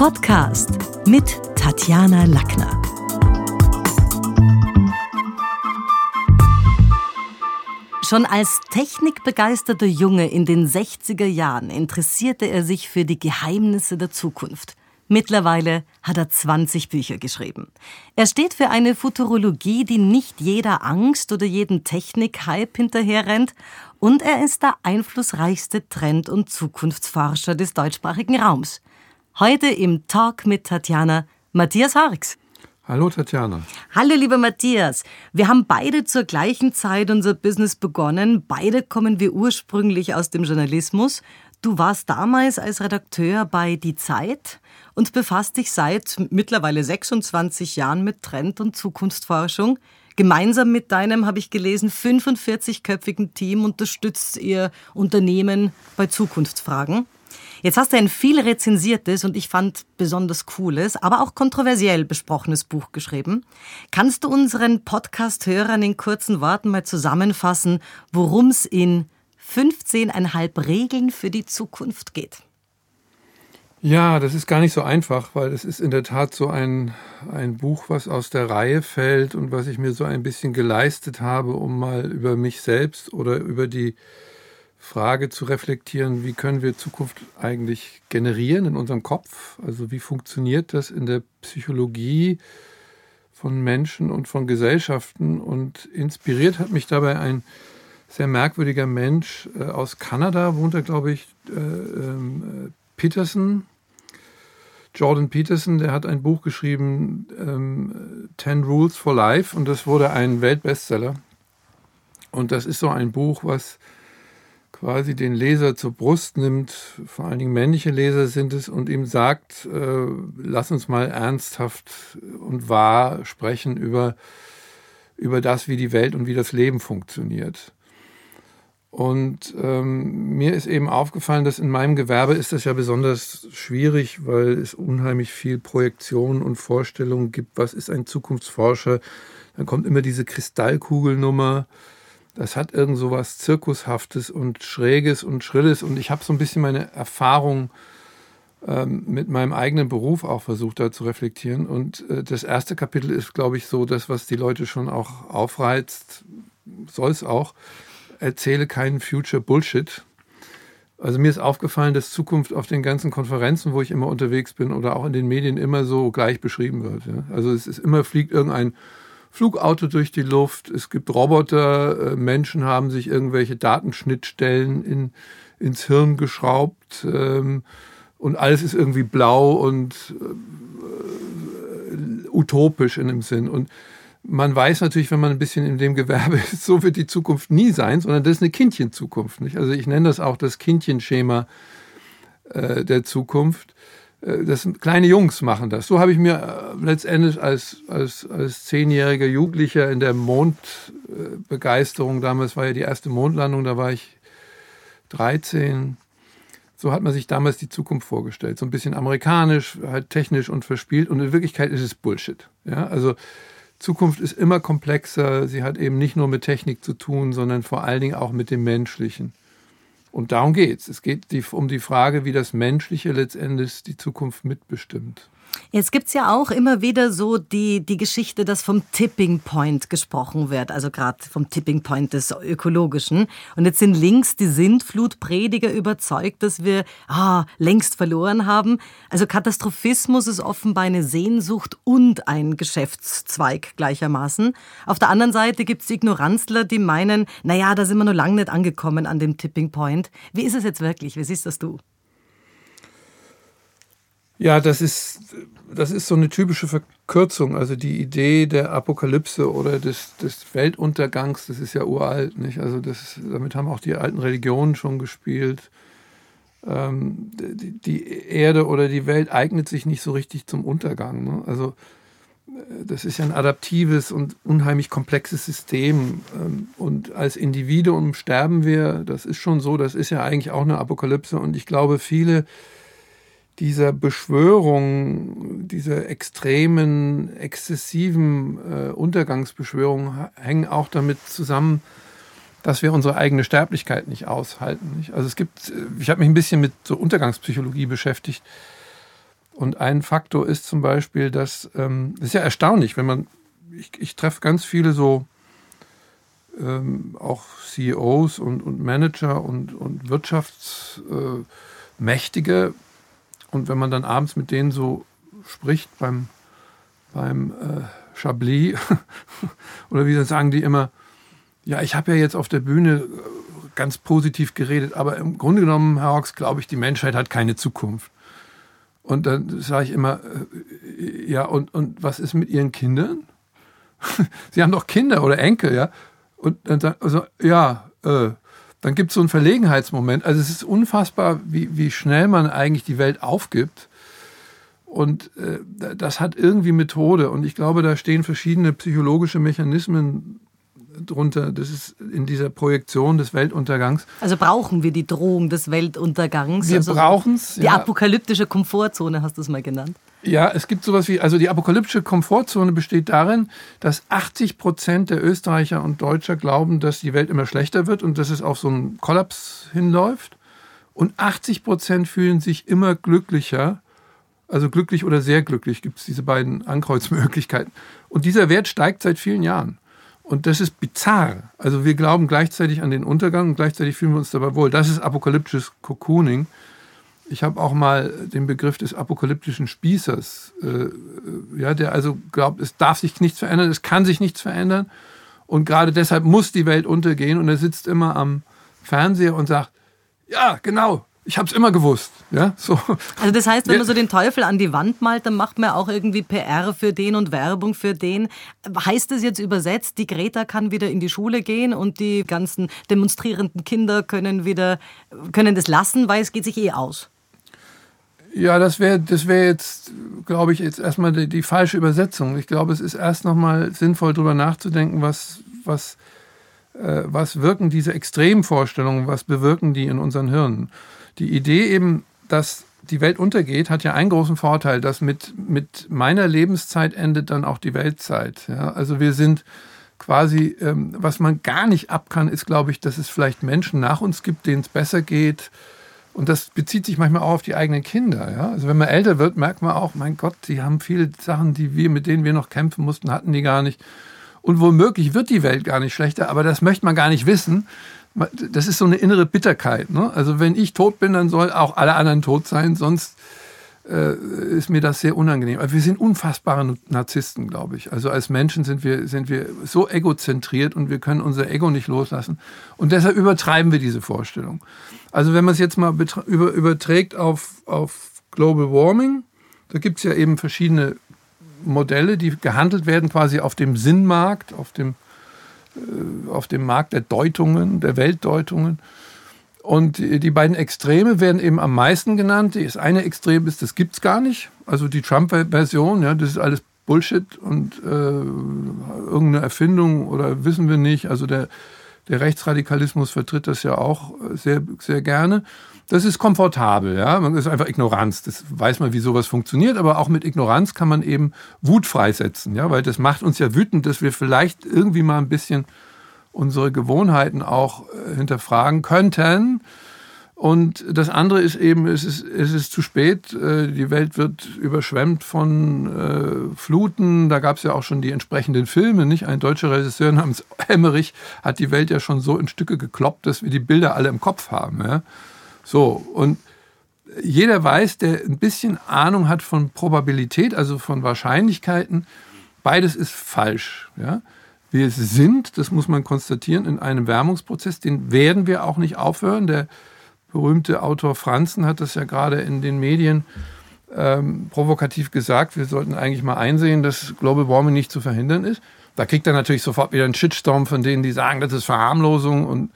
Podcast mit Tatjana Lackner. Schon als technikbegeisterter Junge in den 60er Jahren interessierte er sich für die Geheimnisse der Zukunft. Mittlerweile hat er 20 Bücher geschrieben. Er steht für eine Futurologie, die nicht jeder Angst oder jeden Technik-Hype hinterherrennt und er ist der einflussreichste Trend- und Zukunftsforscher des deutschsprachigen Raums. Heute im Talk mit Tatjana Matthias Harks. Hallo Tatjana. Hallo lieber Matthias. Wir haben beide zur gleichen Zeit unser Business begonnen. Beide kommen wir ursprünglich aus dem Journalismus. Du warst damals als Redakteur bei Die Zeit und befasst dich seit mittlerweile 26 Jahren mit Trend- und Zukunftsforschung. Gemeinsam mit deinem, habe ich gelesen, 45-köpfigen Team unterstützt ihr Unternehmen bei Zukunftsfragen. Jetzt hast du ein viel rezensiertes und ich fand besonders cooles, aber auch kontroversiell besprochenes Buch geschrieben. Kannst du unseren Podcast-Hörern in kurzen Worten mal zusammenfassen, worum es in 15,5 Regeln für die Zukunft geht? Ja, das ist gar nicht so einfach, weil es ist in der Tat so ein, ein Buch, was aus der Reihe fällt und was ich mir so ein bisschen geleistet habe, um mal über mich selbst oder über die Frage zu reflektieren, wie können wir Zukunft eigentlich generieren in unserem Kopf? Also wie funktioniert das in der Psychologie von Menschen und von Gesellschaften? Und inspiriert hat mich dabei ein sehr merkwürdiger Mensch äh, aus Kanada, wohnt er, glaube ich, äh, äh, Peterson, Jordan Peterson, der hat ein Buch geschrieben, ähm, Ten Rules for Life, und das wurde ein Weltbestseller. Und das ist so ein Buch, was quasi den Leser zur Brust nimmt, vor allen Dingen männliche Leser sind es, und ihm sagt, äh, lass uns mal ernsthaft und wahr sprechen über, über das, wie die Welt und wie das Leben funktioniert. Und ähm, mir ist eben aufgefallen, dass in meinem Gewerbe ist das ja besonders schwierig, weil es unheimlich viel Projektion und Vorstellungen gibt. Was ist ein Zukunftsforscher? Dann kommt immer diese Kristallkugelnummer. Das hat irgend so was Zirkushaftes und Schräges und Schrilles. Und ich habe so ein bisschen meine Erfahrung ähm, mit meinem eigenen Beruf auch versucht, da zu reflektieren. Und äh, das erste Kapitel ist, glaube ich, so das, was die Leute schon auch aufreizt. Soll es auch erzähle keinen Future Bullshit. Also mir ist aufgefallen, dass Zukunft auf den ganzen Konferenzen, wo ich immer unterwegs bin oder auch in den Medien immer so gleich beschrieben wird. Ja. Also es ist immer fliegt irgendein Flugauto durch die Luft, es gibt Roboter, äh, Menschen haben sich irgendwelche Datenschnittstellen in, ins Hirn geschraubt ähm, und alles ist irgendwie blau und äh, utopisch in dem Sinn. Und man weiß natürlich, wenn man ein bisschen in dem Gewerbe ist, so wird die Zukunft nie sein, sondern das ist eine Kindchenzukunft. Nicht? Also ich nenne das auch das Kindchenschema äh, der Zukunft. Äh, das sind kleine Jungs machen das. So habe ich mir äh, letztendlich als, als, als zehnjähriger Jugendlicher in der Mondbegeisterung, damals war ja die erste Mondlandung, da war ich 13, so hat man sich damals die Zukunft vorgestellt. So ein bisschen amerikanisch, halt technisch und verspielt. Und in Wirklichkeit ist es Bullshit. Ja, also Zukunft ist immer komplexer. Sie hat eben nicht nur mit Technik zu tun, sondern vor allen Dingen auch mit dem Menschlichen. Und darum geht es. Es geht um die Frage, wie das Menschliche letztendlich die Zukunft mitbestimmt. Jetzt gibt's ja auch immer wieder so die, die Geschichte, dass vom Tipping Point gesprochen wird, also gerade vom Tipping Point des Ökologischen. Und jetzt sind links die Sintflutprediger überzeugt, dass wir ah, längst verloren haben. Also Katastrophismus ist offenbar eine Sehnsucht und ein Geschäftszweig gleichermaßen. Auf der anderen Seite gibt's Ignoranzler, die meinen, naja, da sind wir noch lange nicht angekommen an dem Tipping Point. Wie ist es jetzt wirklich? Wie siehst das du? Ja, das ist, das ist so eine typische Verkürzung. Also die Idee der Apokalypse oder des, des Weltuntergangs, das ist ja uralt. Nicht? Also das, damit haben auch die alten Religionen schon gespielt. Ähm, die, die, Erde oder die Welt eignet sich nicht so richtig zum Untergang. Ne? Also äh, das ist ja ein adaptives und unheimlich komplexes System. Ähm, und als Individuum sterben wir. Das ist schon so. Das ist ja eigentlich auch eine Apokalypse. Und ich glaube, viele dieser Beschwörung, dieser extremen, exzessiven äh, Untergangsbeschwörung hängen auch damit zusammen, dass wir unsere eigene Sterblichkeit nicht aushalten. Nicht? Also es gibt, äh, ich habe mich ein bisschen mit so Untergangspsychologie beschäftigt Und ein Faktor ist zum Beispiel, dass, ähm, das ist ja erstaunlich, wenn man, ich, ich treffe ganz viele so, ähm, auch CEOs und, und Manager und, und Wirtschaftsmächtige. Äh, und wenn man dann abends mit denen so spricht beim, beim äh, Chablis, oder wie sagen die immer, ja, ich habe ja jetzt auf der Bühne äh, ganz positiv geredet, aber im Grunde genommen, Herr Hawks, glaube ich, die Menschheit hat keine Zukunft. Und dann sage ich immer, äh, ja, und, und was ist mit Ihren Kindern? Sie haben doch Kinder oder Enkel, ja? Und dann sagt also, ja, äh, dann gibt es so einen Verlegenheitsmoment. Also es ist unfassbar, wie, wie schnell man eigentlich die Welt aufgibt. Und äh, das hat irgendwie Methode. Und ich glaube, da stehen verschiedene psychologische Mechanismen drunter. Das ist in dieser Projektion des Weltuntergangs. Also brauchen wir die Drohung des Weltuntergangs? Wir also brauchen es. Die ja. apokalyptische Komfortzone hast du es mal genannt. Ja, es gibt sowas wie, also die apokalyptische Komfortzone besteht darin, dass 80 Prozent der Österreicher und Deutscher glauben, dass die Welt immer schlechter wird und dass es auf so einen Kollaps hinläuft. Und 80 Prozent fühlen sich immer glücklicher, also glücklich oder sehr glücklich gibt es diese beiden Ankreuzmöglichkeiten. Und dieser Wert steigt seit vielen Jahren. Und das ist bizarr. Also wir glauben gleichzeitig an den Untergang und gleichzeitig fühlen wir uns dabei wohl. Das ist apokalyptisches Cocooning. Ich habe auch mal den Begriff des apokalyptischen Spießers, äh, ja, der also glaubt, es darf sich nichts verändern, es kann sich nichts verändern. Und gerade deshalb muss die Welt untergehen. Und er sitzt immer am Fernseher und sagt, ja, genau, ich habe es immer gewusst. Ja, so. Also das heißt, wenn man so den Teufel an die Wand malt, dann macht man auch irgendwie PR für den und Werbung für den. Heißt das jetzt übersetzt, die Greta kann wieder in die Schule gehen und die ganzen demonstrierenden Kinder können wieder können das lassen, weil es geht sich eh aus? Ja, das wäre das wär jetzt, glaube ich, jetzt erstmal die, die, falsche Übersetzung. Ich glaube, es ist erst nochmal sinnvoll, darüber nachzudenken, was, was, äh, was wirken diese Extremvorstellungen, was bewirken die in unseren Hirnen die Idee eben, dass die Welt untergeht, hat ja einen großen Vorteil, dass mit, mit meiner Lebenszeit endet dann auch die Weltzeit. Ja? Also wir sind quasi, ähm, was man gar nicht ab kann, ist, glaube ich, dass es vielleicht Menschen nach uns gibt, denen es besser geht. Und das bezieht sich manchmal auch auf die eigenen Kinder. Ja? Also wenn man älter wird, merkt man auch, mein Gott, die haben viele Sachen, die wir, mit denen wir noch kämpfen mussten, hatten die gar nicht. Und womöglich wird die Welt gar nicht schlechter, aber das möchte man gar nicht wissen, das ist so eine innere Bitterkeit. Ne? Also wenn ich tot bin, dann soll auch alle anderen tot sein, sonst äh, ist mir das sehr unangenehm. Aber wir sind unfassbare Narzissten, glaube ich. Also als Menschen sind wir, sind wir so egozentriert und wir können unser Ego nicht loslassen. Und deshalb übertreiben wir diese Vorstellung. Also wenn man es jetzt mal über, überträgt auf, auf Global Warming, da gibt es ja eben verschiedene Modelle, die gehandelt werden quasi auf dem Sinnmarkt, auf dem auf dem Markt der Deutungen, der Weltdeutungen. Und die beiden Extreme werden eben am meisten genannt. Das eine Extrem ist, das gibt es gar nicht. Also die Trump-Version, ja, das ist alles Bullshit und äh, irgendeine Erfindung oder wissen wir nicht. Also der, der Rechtsradikalismus vertritt das ja auch sehr, sehr gerne. Das ist komfortabel, ja. Man ist einfach Ignoranz. Das weiß man, wie sowas funktioniert. Aber auch mit Ignoranz kann man eben Wut freisetzen, ja, weil das macht uns ja wütend, dass wir vielleicht irgendwie mal ein bisschen unsere Gewohnheiten auch äh, hinterfragen könnten. Und das andere ist eben, es ist, es ist zu spät. Äh, die Welt wird überschwemmt von äh, Fluten. Da gab es ja auch schon die entsprechenden Filme. Nicht ein deutscher Regisseur namens Emmerich hat die Welt ja schon so in Stücke gekloppt, dass wir die Bilder alle im Kopf haben. Ja? So, und jeder weiß, der ein bisschen Ahnung hat von Probabilität, also von Wahrscheinlichkeiten, beides ist falsch. Ja? Wir sind, das muss man konstatieren, in einem Wärmungsprozess, den werden wir auch nicht aufhören. Der berühmte Autor Franzen hat das ja gerade in den Medien ähm, provokativ gesagt, wir sollten eigentlich mal einsehen, dass Global Warming nicht zu verhindern ist. Da kriegt er natürlich sofort wieder einen Shitstorm von denen, die sagen, das ist Verharmlosung und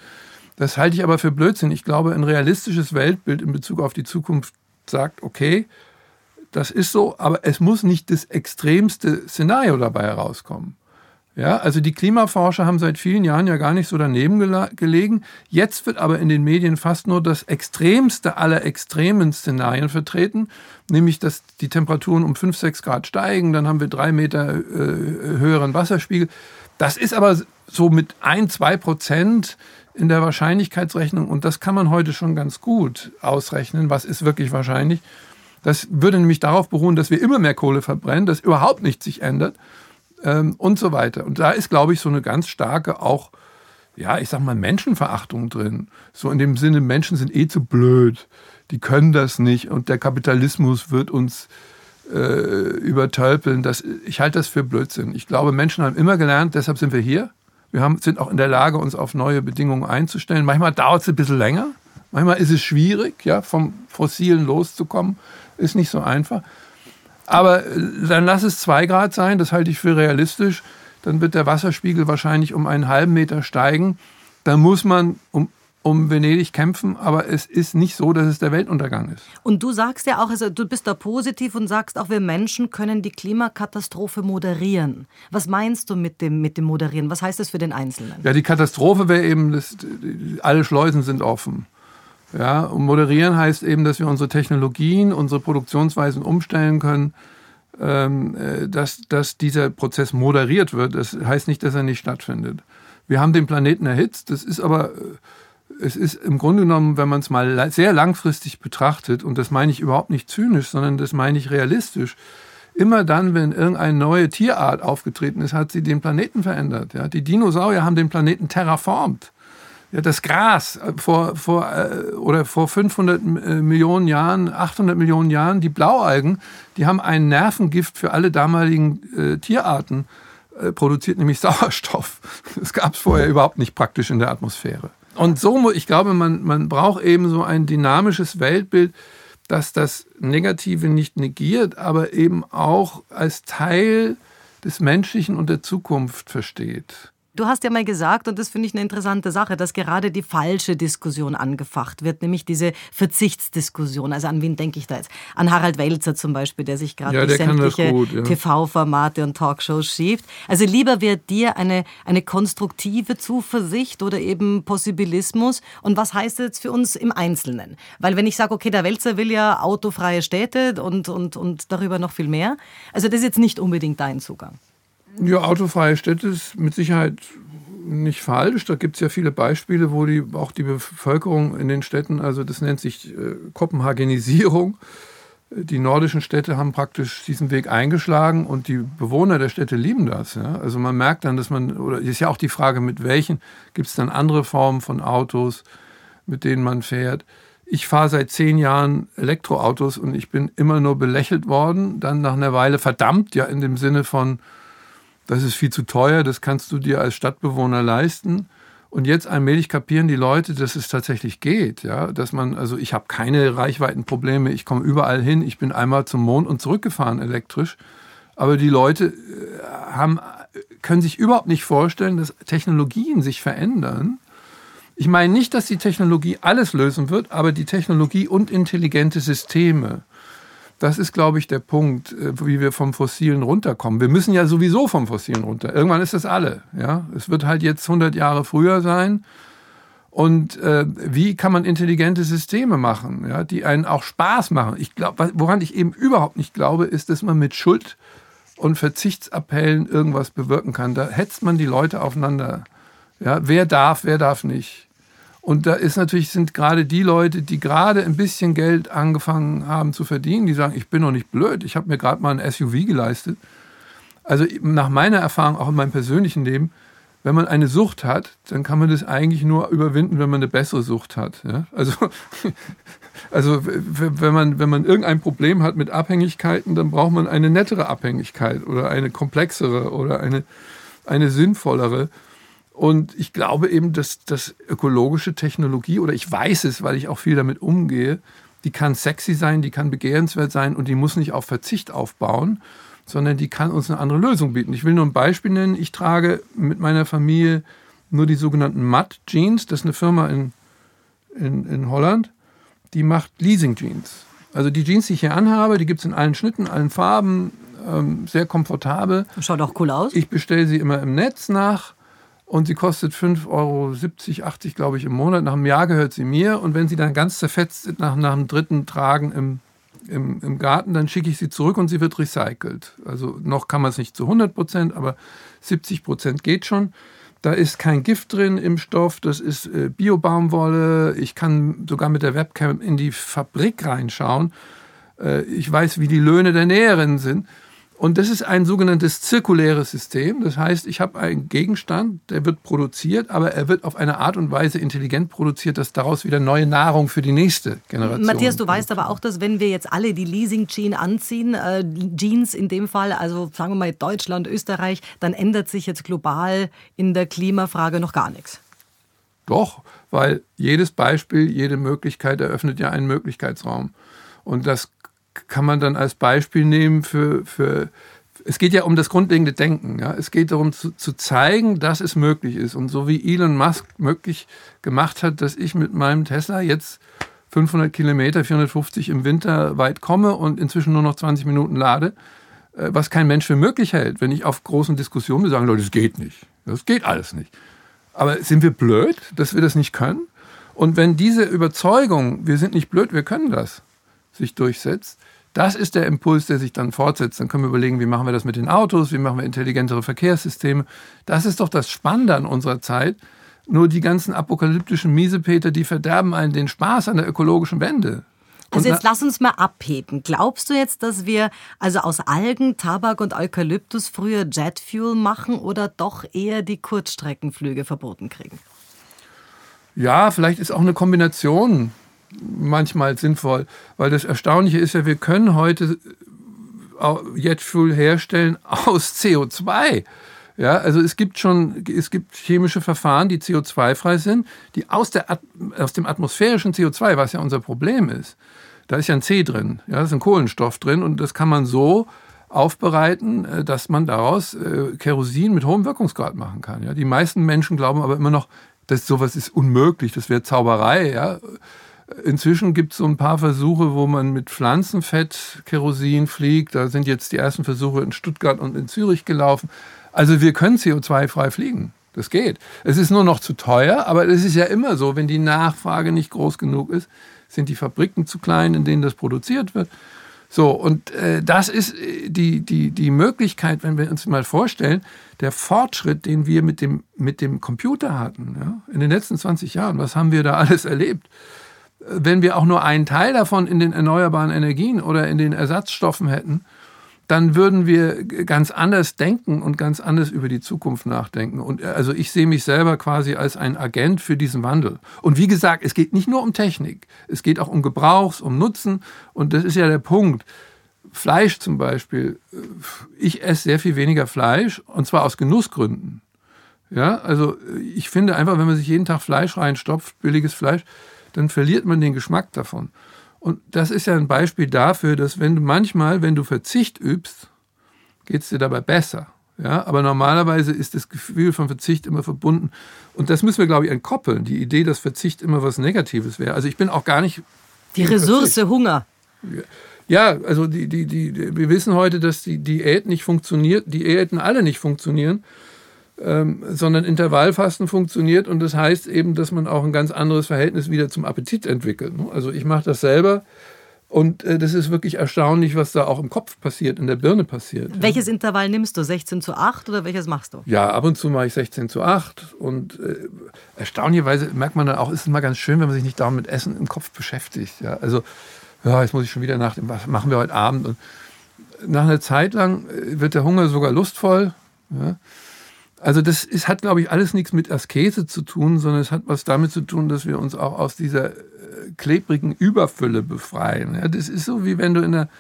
das halte ich aber für Blödsinn. Ich glaube, ein realistisches Weltbild in Bezug auf die Zukunft sagt, okay, das ist so, aber es muss nicht das extremste Szenario dabei herauskommen. Ja, also die Klimaforscher haben seit vielen Jahren ja gar nicht so daneben gelegen. Jetzt wird aber in den Medien fast nur das extremste aller extremen Szenarien vertreten, nämlich dass die Temperaturen um 5, 6 Grad steigen, dann haben wir drei Meter äh, höheren Wasserspiegel. Das ist aber so mit ein, zwei Prozent in der Wahrscheinlichkeitsrechnung, und das kann man heute schon ganz gut ausrechnen, was ist wirklich wahrscheinlich, Das würde nämlich darauf beruhen, dass wir immer mehr Kohle verbrennen, dass überhaupt nichts sich ändert ähm, und so weiter. Und da ist, glaube ich, so eine ganz starke auch, ja, ich sag mal, Menschenverachtung drin. So in dem Sinne, Menschen sind eh zu blöd, die können das nicht und der Kapitalismus wird uns äh, übertölpeln. Das, ich halte das für Blödsinn. Ich glaube, Menschen haben immer gelernt, deshalb sind wir hier. Wir haben, sind auch in der Lage, uns auf neue Bedingungen einzustellen. Manchmal dauert es ein bisschen länger. Manchmal ist es schwierig, ja, vom Fossilen loszukommen. Ist nicht so einfach. Aber äh, dann lass es zwei Grad sein, das halte ich für realistisch. Dann wird der Wasserspiegel wahrscheinlich um einen halben Meter steigen. Da muss man um, um Venedig kämpfen, aber es ist nicht so, dass es der Weltuntergang ist. Und du sagst ja auch, also du bist da positiv und sagst auch, wir Menschen können die Klimakatastrophe moderieren. Was meinst du mit dem, mit dem Moderieren? Was heißt das für den Einzelnen? Ja, die Katastrophe wäre eben, dass alle Schleusen sind offen. Ja, und moderieren heißt eben, dass wir unsere Technologien, unsere Produktionsweisen umstellen können, ähm, äh, dass, dass dieser Prozess moderiert wird. Das heißt nicht, dass er nicht stattfindet. Wir haben den Planeten erhitzt. Das ist aber, äh, es ist im Grunde genommen, wenn man es mal sehr langfristig betrachtet, und das meine ich überhaupt nicht zynisch, sondern das meine ich realistisch, immer dann, wenn irgendeine neue Tierart aufgetreten ist, hat sie den Planeten verändert. Ja, die Dinosaurier haben den Planeten terraformt. Ja, das Gras äh, vor, vor, äh, oder vor 500 äh, Millionen Jahren, 800 Millionen Jahren, die Blaualgen, die haben ein Nervengift für alle damaligen äh, Tierarten äh, produziert, nämlich Sauerstoff. Das gab es vorher überhaupt nicht praktisch in der Atmosphäre. Und so, ich glaube, man, man braucht eben so ein dynamisches Weltbild, das das Negative nicht negiert, aber eben auch als Teil des Menschlichen und der Zukunft versteht. Du hast ja mal gesagt, und das finde ich eine interessante Sache, dass gerade die falsche Diskussion angefacht wird, nämlich diese Verzichtsdiskussion. Also an wen denke ich da jetzt? An Harald Welzer zum Beispiel, der sich gerade ja, durch sämtliche ja. TV-Formate und Talkshows schiebt. Also lieber wird dir eine, eine konstruktive Zuversicht oder eben Possibilismus. Und was heißt das jetzt für uns im Einzelnen? Weil wenn ich sage, okay, der Welzer will ja autofreie Städte und, und, und darüber noch viel mehr, also das ist jetzt nicht unbedingt dein Zugang. Ja, autofreie Städte ist mit Sicherheit nicht falsch. Da gibt es ja viele Beispiele, wo die, auch die Bevölkerung in den Städten, also das nennt sich äh, Kopenhagenisierung. Die nordischen Städte haben praktisch diesen Weg eingeschlagen und die Bewohner der Städte lieben das. Ja? Also man merkt dann, dass man, oder ist ja auch die Frage, mit welchen gibt es dann andere Formen von Autos, mit denen man fährt. Ich fahre seit zehn Jahren Elektroautos und ich bin immer nur belächelt worden, dann nach einer Weile verdammt, ja in dem Sinne von, das ist viel zu teuer, das kannst du dir als Stadtbewohner leisten. Und jetzt allmählich kapieren die Leute, dass es tatsächlich geht, ja, dass man, also ich habe keine Reichweitenprobleme, ich komme überall hin, ich bin einmal zum Mond und zurückgefahren elektrisch, aber die Leute äh, haben, können sich überhaupt nicht vorstellen, dass Technologien sich verändern. Ich meine nicht, dass die Technologie alles lösen wird, aber die Technologie und intelligente Systeme. Das ist, glaube ich, der Punkt, äh, wie wir vom Fossilen runterkommen. Wir müssen ja sowieso vom Fossilen runter. Irgendwann ist das alle. Ja? Es wird halt jetzt 100 Jahre früher sein. Und äh, wie kann man intelligente Systeme machen, ja, die einen auch Spaß machen? Ich glaube, woran ich eben überhaupt nicht glaube, ist, dass man mit Schuld und Verzichtsappellen irgendwas bewirken kann. Da hetzt man die Leute aufeinander. Ja, wer darf, wer darf nicht. Und da ist natürlich, sind gerade die Leute, die gerade ein bisschen Geld angefangen haben zu verdienen, die sagen, ich bin noch nicht blöd, ich habe mir gerade mal ein SUV geleistet. Also nach meiner Erfahrung, auch in meinem persönlichen Leben, wenn man eine Sucht hat, dann kann man das eigentlich nur überwinden, wenn man eine bessere Sucht hat. Ja? Also, also wenn, man, wenn man irgendein Problem hat mit Abhängigkeiten, dann braucht man eine nettere Abhängigkeit oder eine komplexere oder eine, eine sinnvollere. Und ich glaube eben, dass, dass ökologische Technologie, oder ich weiß es, weil ich auch viel damit umgehe, die kann sexy sein, die kann begehrenswert sein und die muss nicht auf Verzicht aufbauen, sondern die kann uns eine andere Lösung bieten. Ich will nur ein Beispiel nennen. Ich trage mit meiner Familie nur die sogenannten Matt Jeans. Das ist eine Firma in, in, in Holland, die macht Leasing Jeans. Also die Jeans, die ich hier anhabe, die gibt es in allen Schnitten, allen Farben, ähm, sehr komfortabel. Schaut auch cool aus. Ich bestelle sie immer im Netz nach und sie kostet 5,70 Euro, 80, glaube ich, im Monat. Nach einem Jahr gehört sie mir und wenn sie dann ganz zerfetzt ist nach, nach dem dritten Tragen im, im, im Garten, dann schicke ich sie zurück und sie wird recycelt. Also noch kann man es nicht zu 100 Prozent, aber 70 Prozent geht schon. Da ist kein Gift drin im Stoff, das ist äh, Biobaumwolle. Ich kann sogar mit der Webcam in die Fabrik reinschauen. Äh, ich weiß, wie die Löhne der Näherinnen sind. Und das ist ein sogenanntes zirkuläres System. Das heißt, ich habe einen Gegenstand, der wird produziert, aber er wird auf eine Art und Weise intelligent produziert, dass daraus wieder neue Nahrung für die nächste Generation. Matthias, du weißt aber auch, dass wenn wir jetzt alle die Leasing-Jeans anziehen, äh, Jeans in dem Fall, also sagen wir mal Deutschland, Österreich, dann ändert sich jetzt global in der Klimafrage noch gar nichts. Doch, weil jedes Beispiel, jede Möglichkeit eröffnet ja einen Möglichkeitsraum. Und das kann man dann als Beispiel nehmen für, für es geht ja um das grundlegende Denken. Ja? Es geht darum zu, zu zeigen, dass es möglich ist. Und so wie Elon Musk möglich gemacht hat, dass ich mit meinem Tesla jetzt 500 Kilometer, 450 im Winter weit komme und inzwischen nur noch 20 Minuten lade, äh, was kein Mensch für möglich hält. Wenn ich auf großen Diskussionen sagen, Leute, das geht nicht. Das geht alles nicht. Aber sind wir blöd, dass wir das nicht können? Und wenn diese Überzeugung, wir sind nicht blöd, wir können das, sich durchsetzt, das ist der Impuls, der sich dann fortsetzt. Dann können wir überlegen, wie machen wir das mit den Autos, wie machen wir intelligentere Verkehrssysteme. Das ist doch das Spannende an unserer Zeit. Nur die ganzen apokalyptischen Miesepeter, die verderben einen den Spaß an der ökologischen Wende. Also jetzt lass uns mal abheben. Glaubst du jetzt, dass wir also aus Algen, Tabak und Eukalyptus früher Jetfuel machen oder doch eher die Kurzstreckenflüge verboten kriegen? Ja, vielleicht ist auch eine Kombination manchmal sinnvoll, weil das Erstaunliche ist ja, wir können heute Jetfuel herstellen aus CO2. Ja, also es gibt schon, es gibt chemische Verfahren, die CO2-frei sind, die aus, der, aus dem atmosphärischen CO2, was ja unser Problem ist, da ist ja ein C drin, ja, da ist ein Kohlenstoff drin und das kann man so aufbereiten, äh, dass man daraus äh, Kerosin mit hohem Wirkungsgrad machen kann. Ja. Die meisten Menschen glauben aber immer noch, dass sowas ist unmöglich, das wäre Zauberei. Ja. Inzwischen gibt es so ein paar Versuche, wo man mit Pflanzenfett Kerosin fliegt. Da sind jetzt die ersten Versuche in Stuttgart und in Zürich gelaufen. Also wir können CO2-frei fliegen. Das geht. Es ist nur noch zu teuer, aber es ist ja immer so, wenn die Nachfrage nicht groß genug ist, sind die Fabriken zu klein, in denen das produziert wird. So, und äh, das ist äh, die, die, die Möglichkeit, wenn wir uns mal vorstellen, der Fortschritt, den wir mit dem, mit dem Computer hatten, ja, in den letzten 20 Jahren, was haben wir da alles erlebt? Wenn wir auch nur einen Teil davon in den erneuerbaren Energien oder in den Ersatzstoffen hätten, dann würden wir ganz anders denken und ganz anders über die Zukunft nachdenken. Und also ich sehe mich selber quasi als ein Agent für diesen Wandel. Und wie gesagt, es geht nicht nur um Technik, es geht auch um Gebrauchs, um Nutzen. Und das ist ja der Punkt. Fleisch zum Beispiel. Ich esse sehr viel weniger Fleisch und zwar aus Genussgründen. Ja, also ich finde einfach, wenn man sich jeden Tag Fleisch reinstopft, billiges Fleisch, dann verliert man den Geschmack davon. Und das ist ja ein Beispiel dafür, dass wenn du manchmal, wenn du Verzicht übst, geht es dir dabei besser. Ja, aber normalerweise ist das Gefühl von Verzicht immer verbunden. Und das müssen wir, glaube ich, entkoppeln. Die Idee, dass Verzicht immer was Negatives wäre. Also ich bin auch gar nicht. Die Ressource Verzicht. Hunger. Ja, also die, die, die, wir wissen heute, dass die Diät nicht funktioniert, die Diäten alle nicht funktionieren ähm, sondern Intervallfasten funktioniert und das heißt eben, dass man auch ein ganz anderes Verhältnis wieder zum Appetit entwickelt. Ne? Also ich mache das selber und äh, das ist wirklich erstaunlich, was da auch im Kopf passiert, in der Birne passiert. Welches ja. Intervall nimmst du? 16 zu 8 oder welches machst du? Ja, ab und zu mache ich 16 zu 8 und äh, erstaunlicherweise merkt man dann auch, ist es mal ganz schön, wenn man sich nicht dauernd mit Essen im Kopf beschäftigt. Ja? Also, ja, jetzt muss ich schon wieder nachdenken, was machen wir heute Abend? Und nach einer Zeit lang äh, wird der Hunger sogar lustvoll. Ja? Also das ist, hat, glaube ich, alles nichts mit Askese zu tun, sondern es hat was damit zu tun, dass wir uns auch aus dieser äh, klebrigen Überfülle befreien. Ja, das ist so, wie wenn du in der,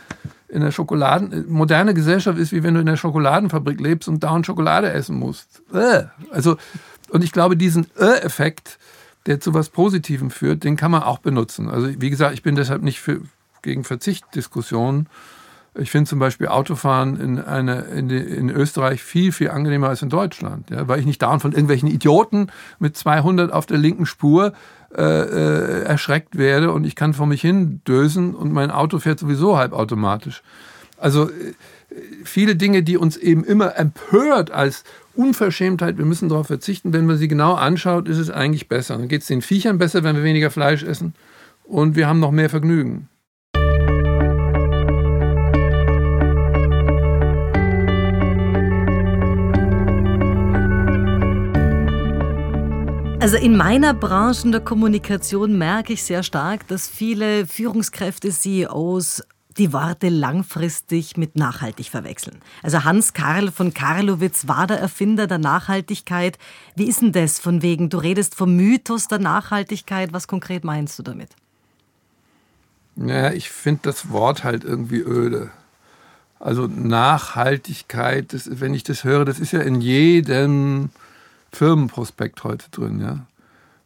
in der Schokoladen, äh, moderne Gesellschaft ist, wie wenn du in der Schokoladenfabrik lebst und dauernd Schokolade essen musst. Äh. Also, und ich glaube, diesen Effekt, der zu was Positivem führt, den kann man auch benutzen. Also, wie gesagt, ich bin deshalb nicht für, gegen Verzichtdiskussionen. Ich finde zum Beispiel Autofahren in, eine, in, die, in, Österreich viel, viel angenehmer als in Deutschland, ja, weil ich nicht dauernd von irgendwelchen Idioten mit 200 auf der linken Spur äh, äh, erschreckt werde und ich kann vor mich hin dösen und mein Auto fährt sowieso halbautomatisch. Also äh, viele Dinge, die uns eben immer empört als Unverschämtheit, wir müssen darauf verzichten, wenn man sie genau anschaut, ist es eigentlich besser. Dann geht es den Viechern besser, wenn wir weniger Fleisch essen und wir haben noch mehr Vergnügen. Also in meiner Branche der Kommunikation merke ich sehr stark, dass viele Führungskräfte, CEOs die Worte langfristig mit nachhaltig verwechseln. Also Hans Karl von Karlowitz war der Erfinder der Nachhaltigkeit. Wie ist denn das von wegen, du redest vom Mythos der Nachhaltigkeit, was konkret meinst du damit? Naja, ich finde das Wort halt irgendwie öde. Also Nachhaltigkeit, das, wenn ich das höre, das ist ja in jedem Firmenprospekt heute drin, ja.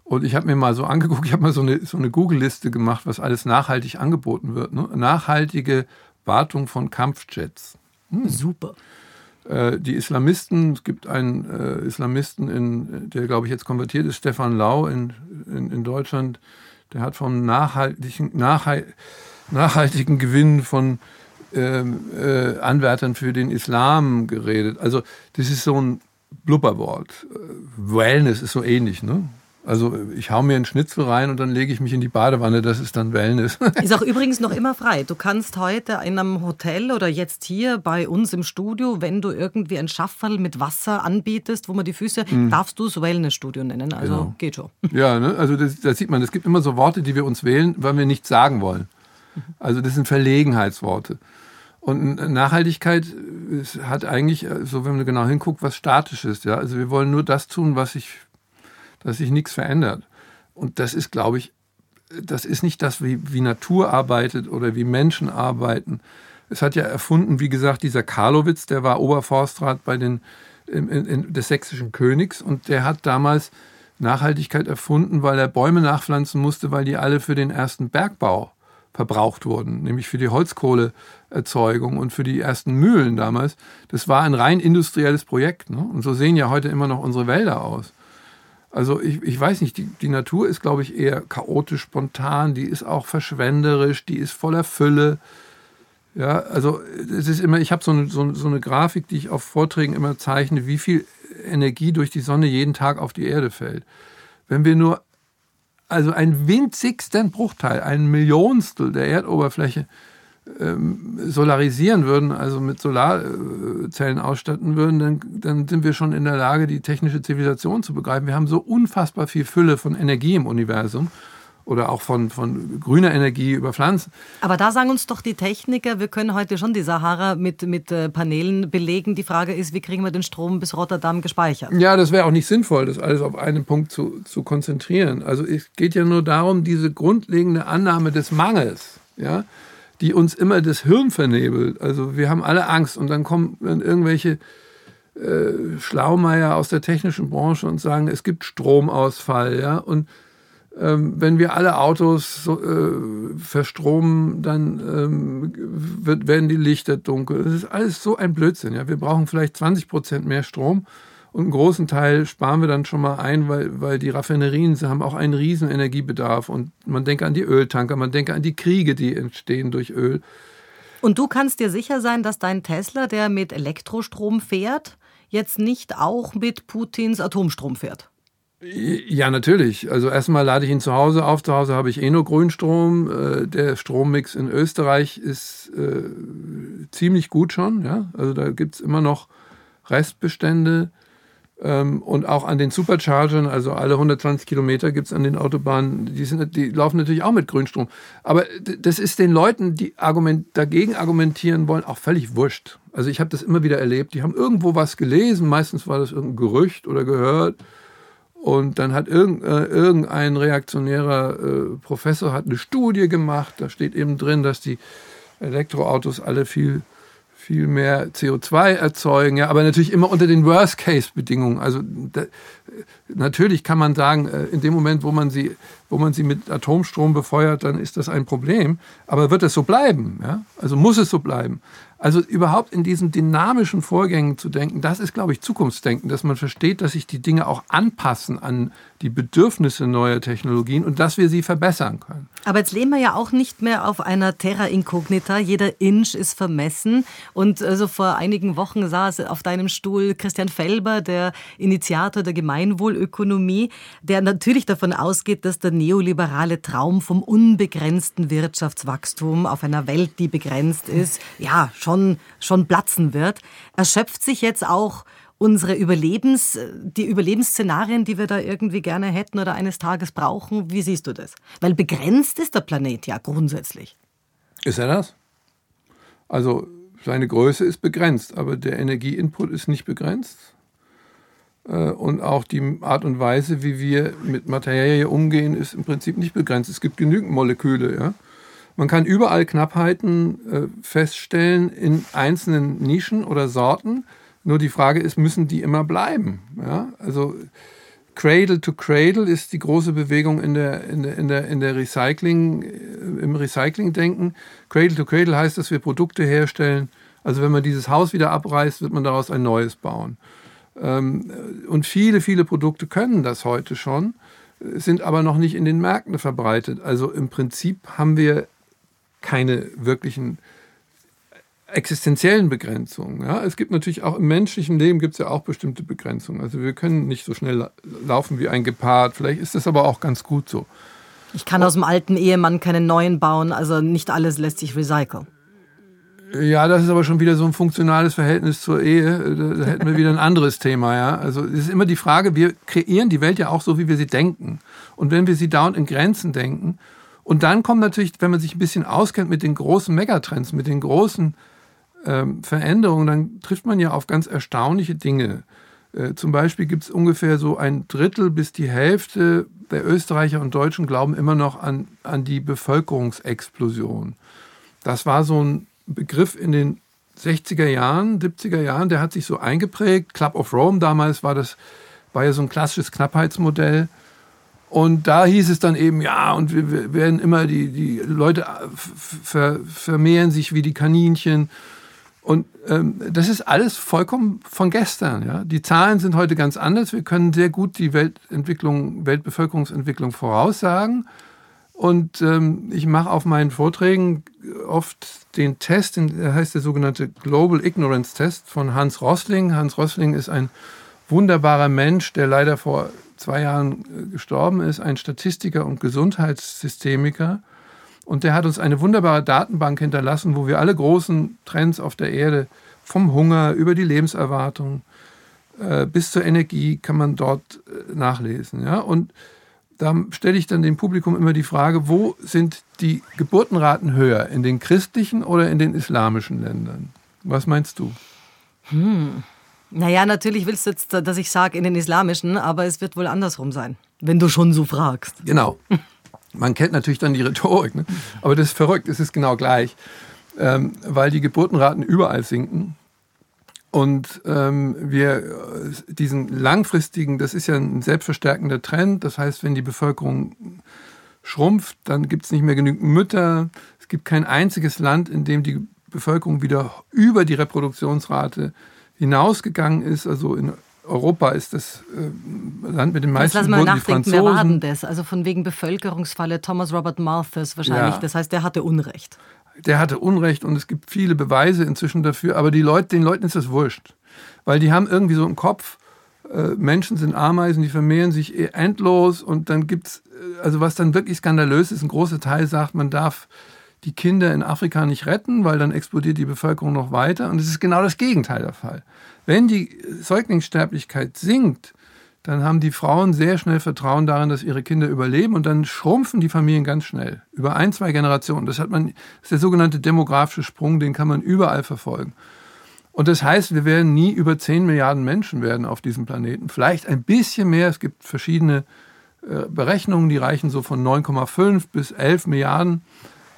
Und ich habe mir mal so angeguckt, ich habe mal so eine, so eine Google-Liste gemacht, was alles nachhaltig angeboten wird. Ne? Nachhaltige Wartung von Kampfjets. Hm. Super. Äh, die Islamisten, es gibt einen äh, Islamisten, in, der glaube ich jetzt konvertiert ist, Stefan Lau in, in, in Deutschland, der hat vom nachhaltigen, nachhalt, nachhaltigen Gewinn von ähm, äh, Anwärtern für den Islam geredet. Also das ist so ein Blubberwort. Wellness ist so ähnlich, ne? Also ich hau mir einen Schnitzel rein und dann lege ich mich in die Badewanne, das ist dann Wellness. Ist auch übrigens noch immer frei. Du kannst heute in einem Hotel oder jetzt hier bei uns im Studio, wenn du irgendwie ein Schafferl mit Wasser anbietest, wo man die Füße, mhm. darfst du es Wellnessstudio nennen. Also genau. geht schon. Ja, ne? also das, das sieht man, es gibt immer so Worte, die wir uns wählen, weil wir nichts sagen wollen. Also das sind Verlegenheitsworte. Und Nachhaltigkeit hat eigentlich, so wenn man genau hinguckt, was Statisches. Ja? Also wir wollen nur das tun, was sich dass sich nichts verändert. Und das ist, glaube ich, das ist nicht das, wie, wie Natur arbeitet oder wie Menschen arbeiten. Es hat ja erfunden, wie gesagt, dieser Karlowitz, der war Oberforstrat bei den, in, in, des sächsischen Königs und der hat damals Nachhaltigkeit erfunden, weil er Bäume nachpflanzen musste, weil die alle für den ersten Bergbau verbraucht wurden, nämlich für die Holzkohleerzeugung und für die ersten Mühlen damals. Das war ein rein industrielles Projekt. Ne? Und so sehen ja heute immer noch unsere Wälder aus. Also ich, ich weiß nicht, die, die Natur ist, glaube ich, eher chaotisch, spontan, die ist auch verschwenderisch, die ist voller Fülle. Ja, also es ist immer, ich habe so eine, so, so eine Grafik, die ich auf Vorträgen immer zeichne, wie viel Energie durch die Sonne jeden Tag auf die Erde fällt. Wenn wir nur also einen winzigsten Bruchteil, ein Millionstel der Erdoberfläche ähm, solarisieren würden, also mit Solarzellen ausstatten würden, dann, dann sind wir schon in der Lage, die technische Zivilisation zu begreifen. Wir haben so unfassbar viel Fülle von Energie im Universum oder auch von, von grüner Energie über Pflanzen. Aber da sagen uns doch die Techniker, wir können heute schon die Sahara mit, mit äh, Panelen belegen. Die Frage ist, wie kriegen wir den Strom bis Rotterdam gespeichert? Ja, das wäre auch nicht sinnvoll, das alles auf einen Punkt zu, zu konzentrieren. Also es geht ja nur darum, diese grundlegende Annahme des Mangels, ja, die uns immer das Hirn vernebelt. Also wir haben alle Angst und dann kommen dann irgendwelche äh, Schlaumeier aus der technischen Branche und sagen, es gibt Stromausfall, ja, und wenn wir alle Autos äh, verstromen, dann ähm, wird, werden die Lichter dunkel. Das ist alles so ein Blödsinn. Ja? Wir brauchen vielleicht 20 Prozent mehr Strom und einen großen Teil sparen wir dann schon mal ein, weil, weil die Raffinerien sie haben auch einen riesen Energiebedarf. Und man denke an die Öltanker, man denke an die Kriege, die entstehen durch Öl. Und du kannst dir sicher sein, dass dein Tesla, der mit Elektrostrom fährt, jetzt nicht auch mit Putins Atomstrom fährt. Ja, natürlich. Also erstmal lade ich ihn zu Hause auf. Zu Hause habe ich eh nur Grünstrom. Äh, der Strommix in Österreich ist äh, ziemlich gut schon. Also da gibt es immer noch Restbestände. Ähm, und auch an den Superchargern, also alle 120 Kilometer gibt es an den Autobahnen, die, sind, die laufen natürlich auch mit Grünstrom. Aber das ist den Leuten, die argument, dagegen argumentieren wollen, auch völlig wurscht. Also ich habe das immer wieder erlebt. Die haben irgendwo was gelesen, meistens war das irgendein Gerücht oder gehört. Und dann hat äh, irgendein reaktionärer äh, Professor hat eine Studie gemacht. Da steht eben drin, dass die Elektroautos alle viel viel mehr CO2 erzeugen, ja, aber natürlich immer unter den Worst-Case-Bedingungen. Also da, natürlich kann man sagen, äh, in dem Moment, wo man sie, wo man sie mit Atomstrom befeuert, dann ist das ein Problem. Aber wird es so bleiben? Ja? Also muss es so bleiben? Also überhaupt in diesen dynamischen Vorgängen zu denken, das ist, glaube ich, Zukunftsdenken, dass man versteht, dass sich die Dinge auch anpassen an die Bedürfnisse neuer Technologien und dass wir sie verbessern können. Aber jetzt leben wir ja auch nicht mehr auf einer Terra Incognita. Jeder Inch ist vermessen. Und also vor einigen Wochen saß auf deinem Stuhl Christian Felber, der Initiator der Gemeinwohlökonomie, der natürlich davon ausgeht, dass der neoliberale Traum vom unbegrenzten Wirtschaftswachstum auf einer Welt, die begrenzt ist, ja, schon schon, platzen wird. Erschöpft sich jetzt auch unsere Überlebens, die Überlebensszenarien, die wir da irgendwie gerne hätten oder eines Tages brauchen? Wie siehst du das? Weil begrenzt ist der Planet ja grundsätzlich. Ist er das? Also seine Größe ist begrenzt, aber der Energieinput ist nicht begrenzt. Äh, und auch die Art und Weise, wie wir mit Materie umgehen, ist im Prinzip nicht begrenzt. Es gibt genügend Moleküle. Ja? Man kann überall Knappheiten äh, feststellen in einzelnen Nischen oder Sorten. Nur die Frage ist, müssen die immer bleiben? Ja? Also Cradle to Cradle ist die große Bewegung in der, in der, in der, in der Recycling, äh, im Recycling-Denken. Cradle to Cradle heißt, dass wir Produkte herstellen. Also wenn man dieses Haus wieder abreißt, wird man daraus ein neues bauen. Ähm, und viele, viele Produkte können das heute schon, sind aber noch nicht in den Märkten verbreitet. Also im Prinzip haben wir keine wirklichen existenziellen Begrenzungen. Ja, es gibt natürlich auch im menschlichen Leben gibt es ja auch bestimmte Begrenzungen. Also wir können nicht so schnell laufen wie ein Gepard. Vielleicht ist das aber auch ganz gut so. Ich kann aus dem alten Ehemann keinen neuen bauen. Also nicht alles lässt sich recyceln. Ja, das ist aber schon wieder so ein funktionales Verhältnis zur Ehe. Da, hätten wir wieder ein anderes Thema, ja. Also es ist immer die Frage, wir kreieren die Welt ja auch so, wie wir sie denken. Und wenn wir sie dauernd in Grenzen denken, und dann kommt natürlich, wenn man sich ein bisschen auskennt mit den großen Megatrends, mit den großen ähm, Veränderungen, dann trifft man ja auf ganz erstaunliche Dinge. Äh, zum Beispiel gibt es ungefähr so ein Drittel bis die Hälfte der Österreicher und Deutschen glauben immer noch an, an die Bevölkerungsexplosion. Das war so ein Begriff in den 60er Jahren, 70er Jahren, der hat sich so eingeprägt. Club of Rome damals war das, war ja so ein klassisches Knappheitsmodell. Und da hieß es dann eben, ja, und wir, werden immer, die, die Leute ver, vermehren sich wie die Kaninchen. Und ähm, das ist alles vollkommen von gestern. Ja? Die Zahlen sind heute ganz anders. Wir können sehr gut die Weltentwicklung, Weltbevölkerungsentwicklung voraussagen. Und ähm, ich mache auf meinen Vorträgen oft den Test, der heißt der sogenannte Global Ignorance Test von Hans Rossling. Hans Rossling ist ein wunderbarer Mensch, der leider vor zwei Jahren äh, gestorben ist, ein Statistiker und Gesundheitssystemiker. Und der hat uns eine wunderbare Datenbank hinterlassen, wo wir alle großen Trends auf der Erde, vom Hunger über die Lebenserwartung äh, bis zur Energie, kann man dort äh, nachlesen. Ja? Und da stelle ich dann dem Publikum immer die Frage, wo sind die Geburtenraten höher, in den christlichen oder in den islamischen Ländern? Was meinst du? Hm. Naja, natürlich willst du jetzt, dass ich sage in den islamischen, aber es wird wohl andersrum sein, wenn du schon so fragst. Genau. Man kennt natürlich dann die Rhetorik, ne? aber das ist verrückt, es ist genau gleich, ähm, weil die Geburtenraten überall sinken und ähm, wir diesen langfristigen, das ist ja ein selbstverstärkender Trend. Das heißt, wenn die Bevölkerung schrumpft, dann gibt es nicht mehr genügend Mütter. Es gibt kein einziges Land, in dem die Bevölkerung wieder über die Reproduktionsrate hinausgegangen ist. Also in Europa ist das äh, Land mit den meisten Jetzt lass mal nachdenken, wer war denn das? Also von wegen Bevölkerungsfalle Thomas Robert Malthus wahrscheinlich. Ja. Das heißt, der hatte Unrecht der hatte Unrecht und es gibt viele Beweise inzwischen dafür, aber die Leute, den Leuten ist das wurscht. Weil die haben irgendwie so im Kopf, äh, Menschen sind Ameisen, die vermehren sich eh endlos und dann gibt es, äh, also was dann wirklich skandalös ist, ein großer Teil sagt, man darf die Kinder in Afrika nicht retten, weil dann explodiert die Bevölkerung noch weiter. Und es ist genau das Gegenteil der Fall. Wenn die Säuglingssterblichkeit sinkt, dann haben die Frauen sehr schnell Vertrauen darin, dass ihre Kinder überleben und dann schrumpfen die Familien ganz schnell. Über ein, zwei Generationen. Das hat man, das ist der sogenannte demografische Sprung, den kann man überall verfolgen. Und das heißt, wir werden nie über 10 Milliarden Menschen werden auf diesem Planeten. Vielleicht ein bisschen mehr. Es gibt verschiedene äh, Berechnungen, die reichen so von 9,5 bis 11 Milliarden.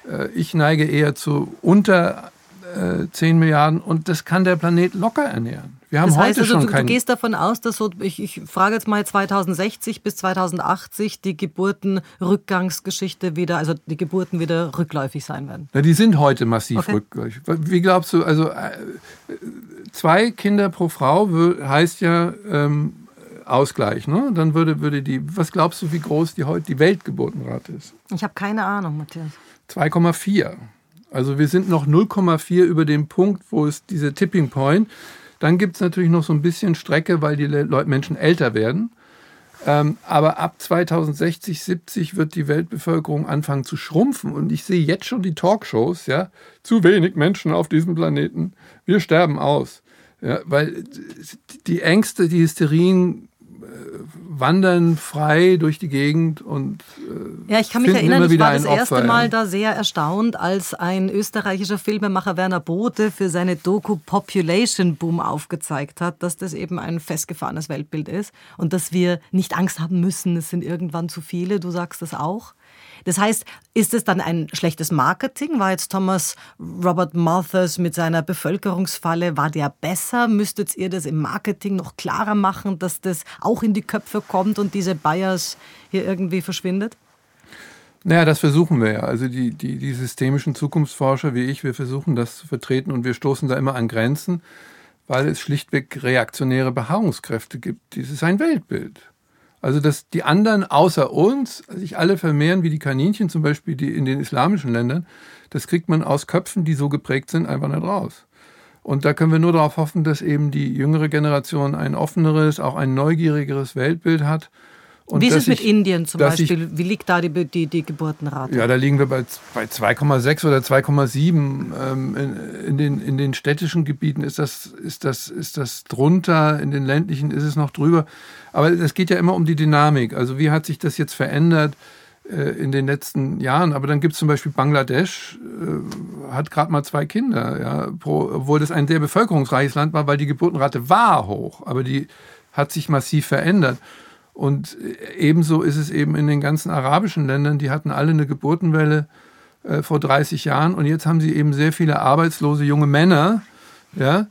Äh, ich neige eher zu unter äh, 10 Milliarden und das kann der Planet locker ernähren. Wir haben das heißt heute also, schon du, du gehst davon aus, dass so, ich, ich frage jetzt mal 2060 bis 2080 die Geburtenrückgangsgeschichte wieder, also die Geburten wieder rückläufig sein werden. Ja, die sind heute massiv okay. rückläufig. Wie glaubst du, also äh, zwei Kinder pro Frau heißt ja ähm, Ausgleich, ne? Dann würde, würde die, was glaubst du, wie groß die heute die Weltgeburtenrate ist? Ich habe keine Ahnung, Matthias. 2,4. Also wir sind noch 0,4 über dem Punkt, wo es diese Tipping Point dann gibt es natürlich noch so ein bisschen Strecke, weil die Leute, Menschen älter werden. Ähm, aber ab 2060, 70 wird die Weltbevölkerung anfangen zu schrumpfen. Und ich sehe jetzt schon die Talkshows, ja, zu wenig Menschen auf diesem Planeten. Wir sterben aus. Ja, weil die Ängste, die Hysterien wandern frei durch die Gegend und äh, ja, ich kann mich erinnern, ich war das erste Opfer, Mal da sehr erstaunt, als ein österreichischer Filmemacher Werner Bothe für seine Doku Population Boom aufgezeigt hat, dass das eben ein festgefahrenes Weltbild ist und dass wir nicht Angst haben müssen, es sind irgendwann zu viele. Du sagst das auch. Das heißt, ist es dann ein schlechtes Marketing? War jetzt Thomas Robert Malthus mit seiner Bevölkerungsfalle, war der besser? Müsstet ihr das im Marketing noch klarer machen, dass das auch in die Köpfe kommt und diese Bias hier irgendwie verschwindet? Naja, das versuchen wir ja. Also die, die, die systemischen Zukunftsforscher wie ich, wir versuchen das zu vertreten und wir stoßen da immer an Grenzen, weil es schlichtweg reaktionäre Beharrungskräfte gibt. Dies ist ein Weltbild. Also, dass die anderen außer uns sich alle vermehren wie die Kaninchen, zum Beispiel die in den islamischen Ländern, das kriegt man aus Köpfen, die so geprägt sind, einfach nicht raus. Und da können wir nur darauf hoffen, dass eben die jüngere Generation ein offeneres, auch ein neugieriges Weltbild hat und Wie ist es mit ich, Indien zum Beispiel? Ich, Wie liegt da die, die, die, Geburtenrate? Ja, da liegen wir bei, bei 2,6 oder 2,7. Ähm, in, in, den, in den städtischen Gebieten ist das, ist, das, ist das drunter, in den ländlichen ist es noch drüber. Aber es geht ja immer um die Dynamik. Also wie hat sich das jetzt verändert äh, in den letzten Jahren? Aber dann gibt es zum Beispiel Bangladesch, äh, hat gerade mal zwei Kinder, ja, pro, obwohl das ein sehr bevölkerungsreiches Land war, weil die Geburtenrate war hoch, aber die hat sich massiv verändert. Und ebenso ist es eben in den ganzen arabischen Ländern, die hatten alle eine Geburtenwelle äh, vor 30 Jahren und jetzt haben sie eben sehr viele arbeitslose junge Männer, ja,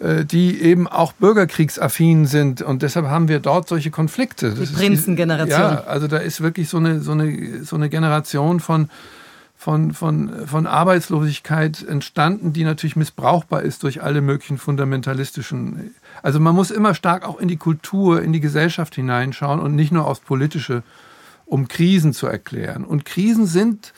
äh, die eben auch bürgerkriegsaffin sind und deshalb haben wir dort solche Konflikte. Die Prinzengeneration. Ja, also da ist wirklich so eine, so eine, so eine Generation von von, von, von Arbeitslosigkeit entstanden, die natürlich missbrauchbar ist durch alle möglichen fundamentalistischen. Also man muss immer stark auch in die Kultur, in die Gesellschaft hineinschauen und nicht nur aufs Politische, um Krisen zu erklären. Und Krisen sind,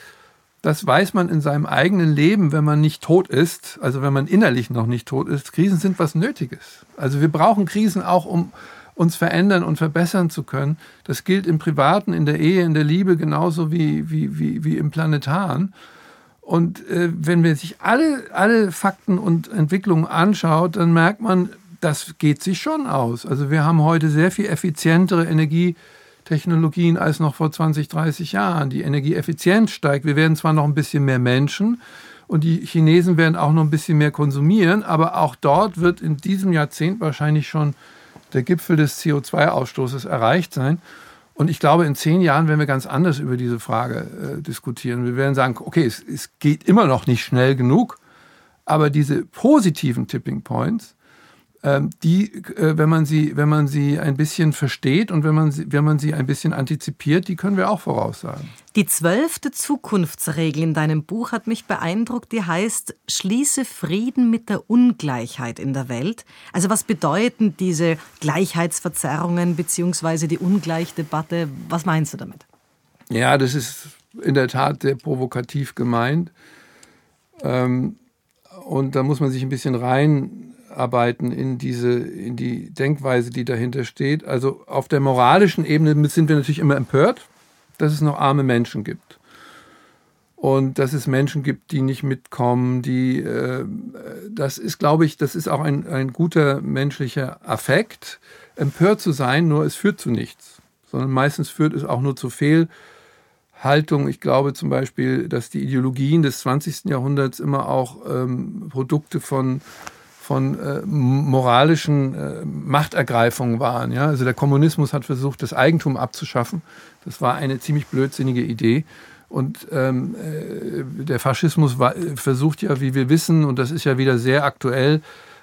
das weiß man in seinem eigenen Leben, wenn man nicht tot ist, also wenn man innerlich noch nicht tot ist, Krisen sind was Nötiges. Also wir brauchen Krisen auch, um uns verändern und verbessern zu können. Das gilt im Privaten, in der Ehe, in der Liebe genauso wie, wie, wie, wie im Planetaren. Und äh, wenn man sich alle, alle Fakten und Entwicklungen anschaut, dann merkt man, das geht sich schon aus. Also wir haben heute sehr viel effizientere Energietechnologien als noch vor 20, 30 Jahren. Die Energieeffizienz steigt. Wir werden zwar noch ein bisschen mehr Menschen und die Chinesen werden auch noch ein bisschen mehr konsumieren, aber auch dort wird in diesem Jahrzehnt wahrscheinlich schon der Gipfel des CO2-Ausstoßes erreicht sein. Und ich glaube, in zehn Jahren werden wir ganz anders über diese Frage äh, diskutieren. Wir werden sagen, okay, es, es, geht immer noch nicht schnell genug, aber diese positiven Tipping Points, die, äh, wenn, man sie, wenn man sie ein bisschen versteht und wenn man, sie, wenn man sie ein bisschen antizipiert, die können wir auch voraussagen. Die zwölfte Zukunftsregel in deinem Buch hat mich beeindruckt. Die heißt, schließe Frieden mit der Ungleichheit in der Welt. Also was bedeuten diese Gleichheitsverzerrungen bzw. die Ungleichdebatte? Was meinst du damit? Ja, das ist in der Tat sehr provokativ gemeint. Ähm, und da muss man sich ein bisschen rein arbeiten in diese, in die Denkweise, die dahinter steht. Also auf der moralischen Ebene sind wir natürlich immer empört, dass es noch arme Menschen gibt. Und dass es Menschen gibt, die nicht mitkommen, die, äh, das ist, glaube ich, das ist auch ein, ein guter menschlicher Affekt, empört zu sein, nur es führt zu nichts. Sondern meistens führt es auch nur zu Fehlhaltung. Ich glaube zum Beispiel, dass die Ideologien des 20. Jahrhunderts immer auch ähm, Produkte von von äh, moralischen äh, Machtergreifungen waren. Ja? Also der Kommunismus hat versucht, das Eigentum abzuschaffen. Das war eine ziemlich blödsinnige Idee. Und ähm, äh, der Faschismus war, versucht ja, wie wir wissen, und das ist ja wieder sehr aktuell,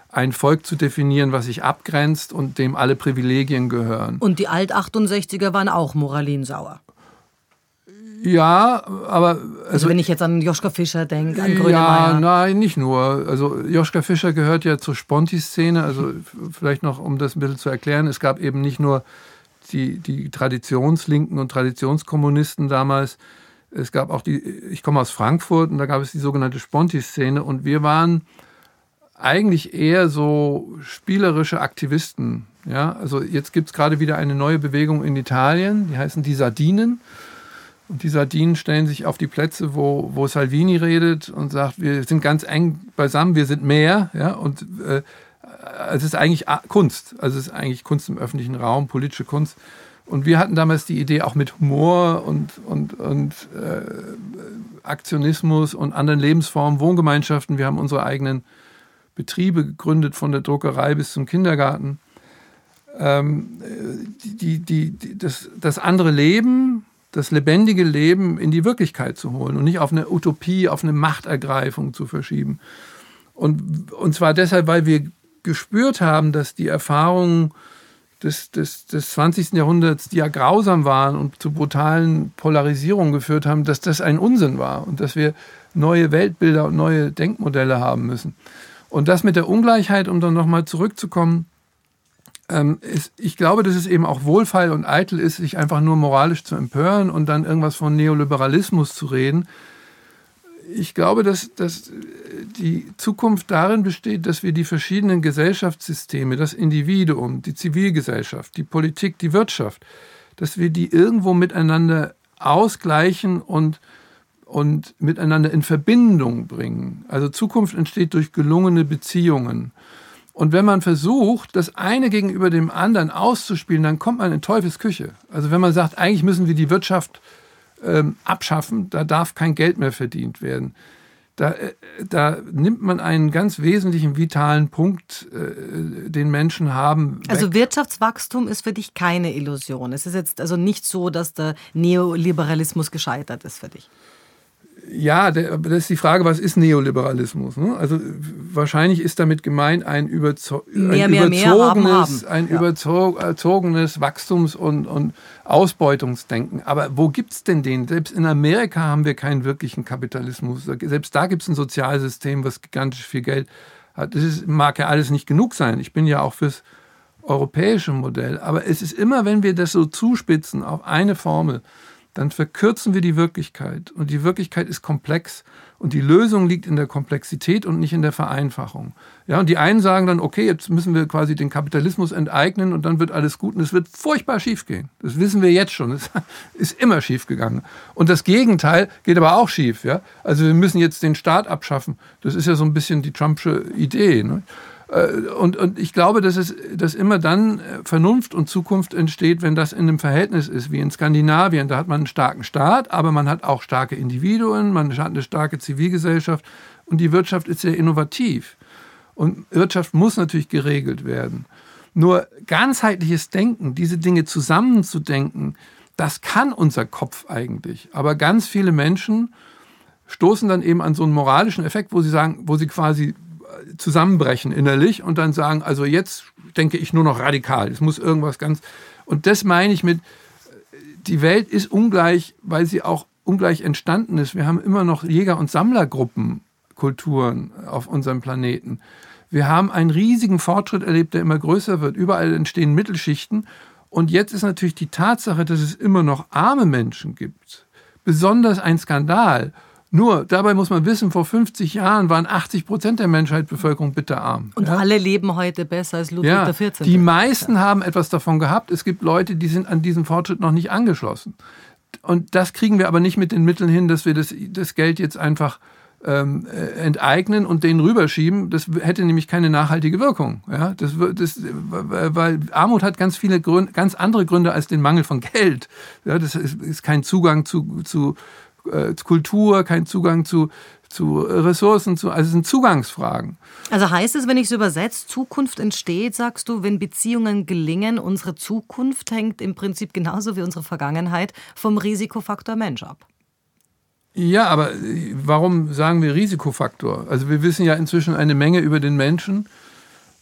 ein Volk zu definieren, was sich abgrenzt und dem alle Privilegien gehören. Und die Alt-68er waren auch moralinsauer. Ja, aber. Also, also, wenn ich jetzt an Joschka Fischer denke, an Grönemeyer. Ja, nein, nicht nur. Also Joschka Fischer gehört ja zur Sponti-Szene. Also vielleicht noch, um das ein bisschen zu erklären, es gab eben nicht nur die, die Traditionslinken und Traditionskommunisten damals. Es gab auch die, ich komme aus Frankfurt und da gab es die sogenannte Sponti-Szene und wir waren eigentlich eher so spielerische Aktivisten. Ja, also jetzt gibt es gerade wieder eine neue Bewegung in Italien, die heißen die Sardinen. Und die Sardinen stellen sich auf die Plätze, wo, wo Salvini redet und sagt, wir sind ganz eng beisammen, wir sind mehr. Ja? Und äh, es ist eigentlich Kunst. Also es ist eigentlich Kunst im öffentlichen Raum, politische Kunst. Und wir hatten damals die Idee auch mit Humor und, und, und äh, Aktionismus und anderen Lebensformen, Wohngemeinschaften. Wir haben unsere eigenen Betriebe gegründet, von der Druckerei bis zum Kindergarten. Ähm, die, die, die, das, das andere Leben, das lebendige Leben in die Wirklichkeit zu holen und nicht auf eine Utopie, auf eine Machtergreifung zu verschieben. Und, und zwar deshalb, weil wir gespürt haben, dass die Erfahrungen des, des, des 20. Jahrhunderts, die ja grausam waren und zu brutalen Polarisierungen geführt haben, dass das ein Unsinn war und dass wir neue Weltbilder und neue Denkmodelle haben müssen. Und das mit der Ungleichheit, um dann nochmal zurückzukommen, ich glaube, dass es eben auch wohlfeil und eitel ist, sich einfach nur moralisch zu empören und dann irgendwas von Neoliberalismus zu reden. Ich glaube, dass, dass die Zukunft darin besteht, dass wir die verschiedenen Gesellschaftssysteme, das Individuum, die Zivilgesellschaft, die Politik, die Wirtschaft, dass wir die irgendwo miteinander ausgleichen und und miteinander in Verbindung bringen. Also Zukunft entsteht durch gelungene Beziehungen. Und wenn man versucht, das eine gegenüber dem anderen auszuspielen, dann kommt man in Teufelsküche. Also wenn man sagt, eigentlich müssen wir die Wirtschaft ähm, abschaffen, da darf kein Geld mehr verdient werden. Da, äh, da nimmt man einen ganz wesentlichen vitalen Punkt, äh, den Menschen haben. Weg. Also Wirtschaftswachstum ist für dich keine Illusion. Es ist jetzt also nicht so, dass der Neoliberalismus gescheitert ist für dich. Ja, das ist die Frage, was ist Neoliberalismus? Ne? Also wahrscheinlich ist damit gemeint ein, überzo mehr, ein mehr, überzogenes, mehr ein ja. überzogenes Wachstums- und, und Ausbeutungsdenken. Aber wo gibt es denn den? Selbst in Amerika haben wir keinen wirklichen Kapitalismus. Selbst da gibt es ein Sozialsystem, was gigantisch viel Geld hat. Das ist, mag ja alles nicht genug sein. Ich bin ja auch fürs europäische Modell. Aber es ist immer, wenn wir das so zuspitzen auf eine Formel, dann verkürzen wir die Wirklichkeit. Und die Wirklichkeit ist komplex und die Lösung liegt in der Komplexität und nicht in der Vereinfachung. Ja, und die einen sagen dann, okay, jetzt müssen wir quasi den Kapitalismus enteignen und dann wird alles gut und es wird furchtbar schief gehen. Das wissen wir jetzt schon. Es ist immer schief gegangen. Und das Gegenteil geht aber auch schief. Ja? Also wir müssen jetzt den Staat abschaffen. Das ist ja so ein bisschen die Trumpsche Idee. Ne? Äh, und, und ich glaube, dass, es, dass immer dann äh, Vernunft und Zukunft entsteht, wenn das in einem Verhältnis ist, wie in Skandinavien. Da hat man einen starken Staat, aber man hat auch starke Individuen, man hat eine starke Zivilgesellschaft und die Wirtschaft ist sehr innovativ. Und Wirtschaft muss natürlich geregelt werden. Nur ganzheitliches Denken, diese Dinge zusammenzudenken, das kann unser Kopf eigentlich. Aber ganz viele Menschen stoßen dann eben an so einen moralischen Effekt, wo sie sagen, wo sie quasi zusammenbrechen innerlich und dann sagen, also jetzt denke ich nur noch radikal. Es muss irgendwas ganz. Und das meine ich mit, die Welt ist ungleich, weil sie auch ungleich entstanden ist. Wir haben immer noch Jäger- und Sammlergruppen, Kulturen auf unserem Planeten. Wir haben einen riesigen Fortschritt erlebt, der immer größer wird. Überall entstehen Mittelschichten. Und jetzt ist natürlich die Tatsache, dass es immer noch arme Menschen gibt, besonders ein Skandal. Nur, dabei muss man wissen, vor 50 Jahren waren 80 Prozent der Menschheitsbevölkerung bitterarm. Und ja? alle leben heute besser als Ludwig ja, XIV. Die meisten haben etwas davon gehabt. Es gibt Leute, die sind an diesen Fortschritt noch nicht angeschlossen. Und das kriegen wir aber nicht mit den Mitteln hin, dass wir das, das Geld jetzt einfach ähm, äh, enteignen und denen rüberschieben. Das hätte nämlich keine nachhaltige Wirkung. Ja? Das, das, weil Armut hat ganz viele Gründe, ganz andere Gründe als den Mangel von Geld. Ja, das ist, ist kein Zugang zu, zu äh, Kultur, kein Zugang zu, zu Ressourcen, zu, also es sind Zugangsfragen. Also heißt es, wenn ich es übersetze, Zukunft entsteht, sagst du, wenn Beziehungen gelingen, unsere Zukunft hängt im Prinzip genauso wie unsere Vergangenheit vom Risikofaktor Mensch ab. Ja, aber äh, warum sagen wir Risikofaktor? Also wir wissen ja inzwischen eine Menge über den Menschen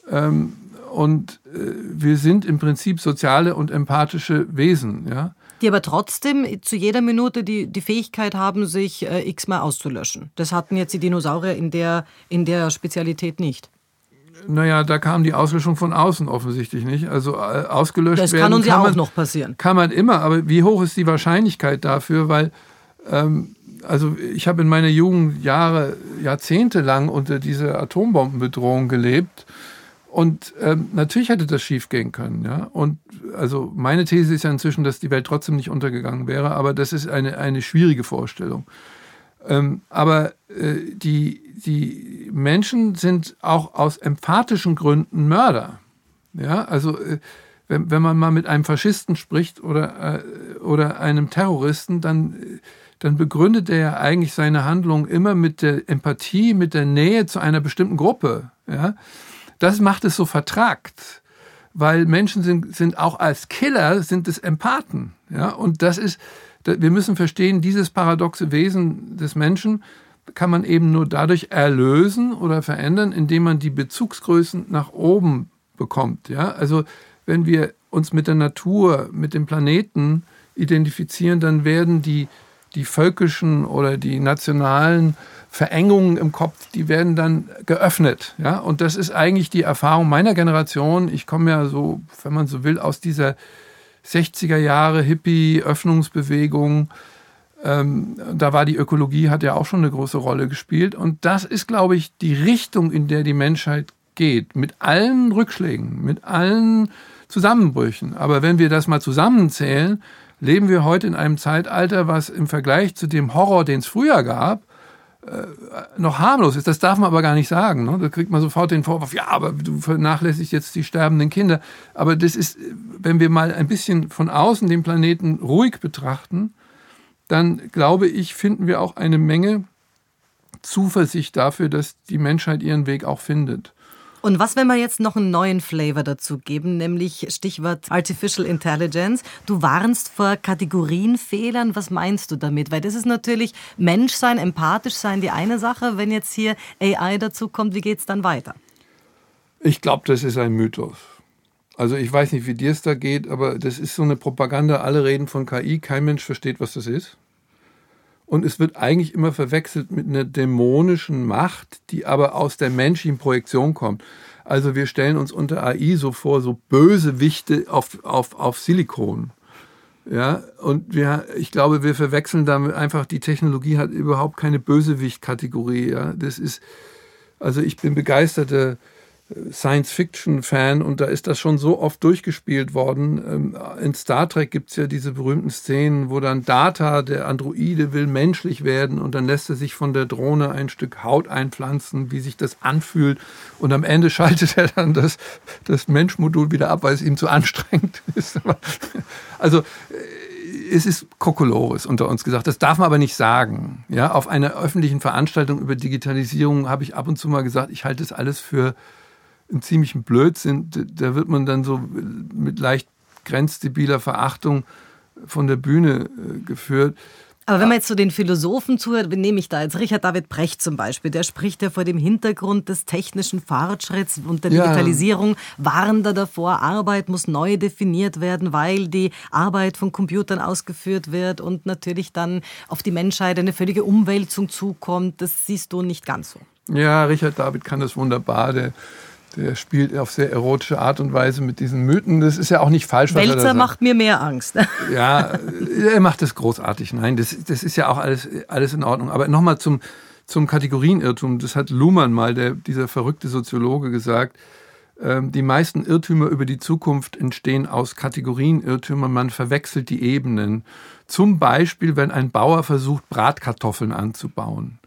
ähm, und äh, wir sind im Prinzip soziale und empathische Wesen. Ja? Die aber trotzdem zu jeder Minute die, die Fähigkeit haben, sich äh, x-mal auszulöschen. Das hatten jetzt die Dinosaurier in der, in der Spezialität nicht. Naja, da kam die Auslöschung von außen offensichtlich nicht. Also äh, ausgelöscht das werden. Das kann uns ja auch noch passieren. Kann man immer, aber wie hoch ist die Wahrscheinlichkeit dafür? Weil, ähm, also ich habe in meiner Jugend Jahre, Jahrzehnte lang unter dieser Atombombenbedrohung gelebt. Und ähm, natürlich hätte das schief gehen können. Ja? Und also meine These ist ja inzwischen, dass die Welt trotzdem nicht untergegangen wäre, aber das ist eine, eine schwierige Vorstellung. Ähm, aber äh, die, die Menschen sind auch aus emphatischen Gründen Mörder. Ja, also äh, wenn, wenn man mal mit einem Faschisten spricht oder, äh, oder einem Terroristen, dann, dann begründet er ja eigentlich seine Handlung immer mit der Empathie, mit der Nähe zu einer bestimmten Gruppe. Ja? Das macht es so vertragt, weil Menschen sind, sind auch als Killer sind es Empathen. Ja? Und das ist, wir müssen verstehen, dieses paradoxe Wesen des Menschen kann man eben nur dadurch erlösen oder verändern, indem man die Bezugsgrößen nach oben bekommt. Ja? Also wenn wir uns mit der Natur, mit dem Planeten identifizieren, dann werden die, die völkischen oder die nationalen Verengungen im Kopf, die werden dann geöffnet. Ja? Und das ist eigentlich die Erfahrung meiner Generation. Ich komme ja so, wenn man so will, aus dieser 60er Jahre Hippie-Öffnungsbewegung. Ähm, da war die Ökologie, hat ja auch schon eine große Rolle gespielt. Und das ist, glaube ich, die Richtung, in der die Menschheit geht. Mit allen Rückschlägen, mit allen Zusammenbrüchen. Aber wenn wir das mal zusammenzählen, leben wir heute in einem Zeitalter, was im Vergleich zu dem Horror, den es früher gab, äh, noch harmlos ist. Das darf man aber gar nicht sagen. Ne? Da kriegt man sofort den Vorwurf, ja, aber du vernachlässigst jetzt die sterbenden Kinder. Aber das ist, wenn wir mal ein bisschen von außen den Planeten ruhig betrachten, dann glaube ich, finden wir auch eine Menge Zuversicht dafür, dass die Menschheit ihren Weg auch findet. Und was, wenn wir jetzt noch einen neuen Flavor dazu geben, nämlich Stichwort Artificial Intelligence. Du warnst vor Kategorienfehlern. Was meinst du damit? Weil das ist natürlich Menschsein, empathisch sein die eine Sache. Wenn jetzt hier AI dazu kommt, wie geht es dann weiter? Ich glaube, das ist ein Mythos. Also ich weiß nicht, wie dir es da geht, aber das ist so eine Propaganda. Alle reden von KI, kein Mensch versteht, was das ist. Und es wird eigentlich immer verwechselt mit einer dämonischen Macht, die aber aus der menschlichen Projektion kommt. Also wir stellen uns unter AI so vor, so Bösewichte auf, auf, auf Silikon. Ja, und wir, ich glaube, wir verwechseln damit einfach, die Technologie hat überhaupt keine Bösewicht-Kategorie. Ja, das ist, also ich bin begeisterter Science-Fiction-Fan und da ist das schon so oft durchgespielt worden. Ähm, in Star Trek gibt es ja diese berühmten Szenen, wo dann Data, der Androide, will menschlich werden und dann lässt er sich von der Drohne ein Stück Haut einpflanzen, wie sich das anfühlt und am Ende schaltet er dann das, das Menschmodul wieder ab, weil es ihm zu anstrengend ist. Also äh, es ist Kokolores unter uns gesagt. Das darf man aber nicht sagen. Ja, auf einer öffentlichen Veranstaltung über Digitalisierung habe ich ab und zu mal gesagt, ich halte das alles für einen ziemlichen Blödsinn. Da wird man dann so mit leicht grenzdebiler Verachtung von der Bühne äh, geführt. Aber wenn man jetzt so den Philosophen zuhört, nehme ich da jetzt Richard David Brecht zum Beispiel, der spricht ja vor dem Hintergrund des technischen Fortschritts und der Digitalisierung, ja. warnt er davor, Arbeit muss neu definiert werden, weil die Arbeit von Computern ausgeführt wird und natürlich dann auf die Menschheit eine völlige Umwälzung zukommt. Das siehst du nicht ganz so. Ja, Richard David kann das wunderbar. Der der spielt auf sehr erotische Art und Weise mit diesen Mythen. Das ist ja auch nicht falsch. Was Wälzer macht mir mehr Angst. ja, er macht das großartig. Nein, das, das ist ja auch alles, alles in Ordnung. Aber nochmal zum, zum Kategorienirrtum. Das hat Luhmann mal, der, dieser verrückte Soziologe, gesagt. Ähm, die meisten Irrtümer über die Zukunft entstehen aus Kategorienirrtümern. Man verwechselt die Ebenen. Zum Beispiel, wenn ein Bauer versucht, Bratkartoffeln anzubauen.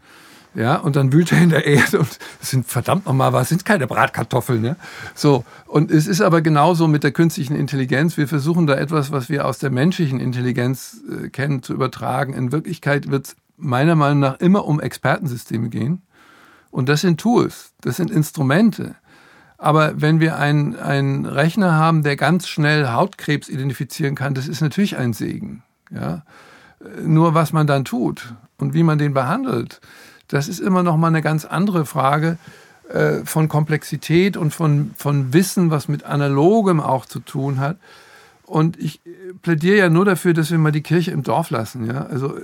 Ja, und dann wühlt er in der Erde und es sind verdammt nochmal was, sind keine Bratkartoffeln, ne? So. Und es ist aber genauso mit der künstlichen Intelligenz. Wir versuchen da etwas, was wir aus der menschlichen Intelligenz äh, kennen, zu übertragen. In Wirklichkeit wird es meiner Meinung nach immer um Expertensysteme gehen. Und das sind Tools, das sind Instrumente. Aber wenn wir einen, einen Rechner haben, der ganz schnell Hautkrebs identifizieren kann, das ist natürlich ein Segen. Ja? Nur was man dann tut und wie man den behandelt, das ist immer noch mal eine ganz andere Frage äh, von Komplexität und von, von Wissen, was mit Analogem auch zu tun hat. Und ich plädiere ja nur dafür, dass wir mal die Kirche im Dorf lassen. Ja? Also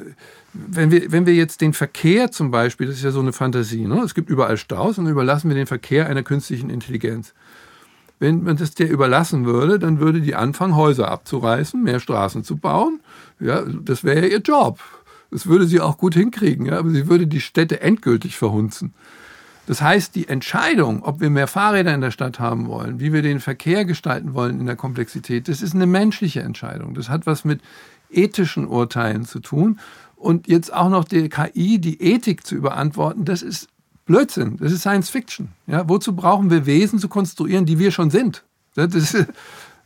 wenn wir, wenn wir jetzt den Verkehr zum Beispiel, das ist ja so eine Fantasie, ne? es gibt überall Staus und überlassen wir den Verkehr einer künstlichen Intelligenz. Wenn man das der überlassen würde, dann würde die anfangen, Häuser abzureißen, mehr Straßen zu bauen. Ja, das wäre ja ihr Job. Das würde sie auch gut hinkriegen, ja, aber sie würde die Städte endgültig verhunzen. Das heißt, die Entscheidung, ob wir mehr Fahrräder in der Stadt haben wollen, wie wir den Verkehr gestalten wollen in der Komplexität, das ist eine menschliche Entscheidung. Das hat was mit ethischen Urteilen zu tun. Und jetzt auch noch der KI die Ethik zu überantworten, das ist Blödsinn, das ist Science Fiction. Ja, wozu brauchen wir Wesen zu konstruieren, die wir schon sind? Das ist,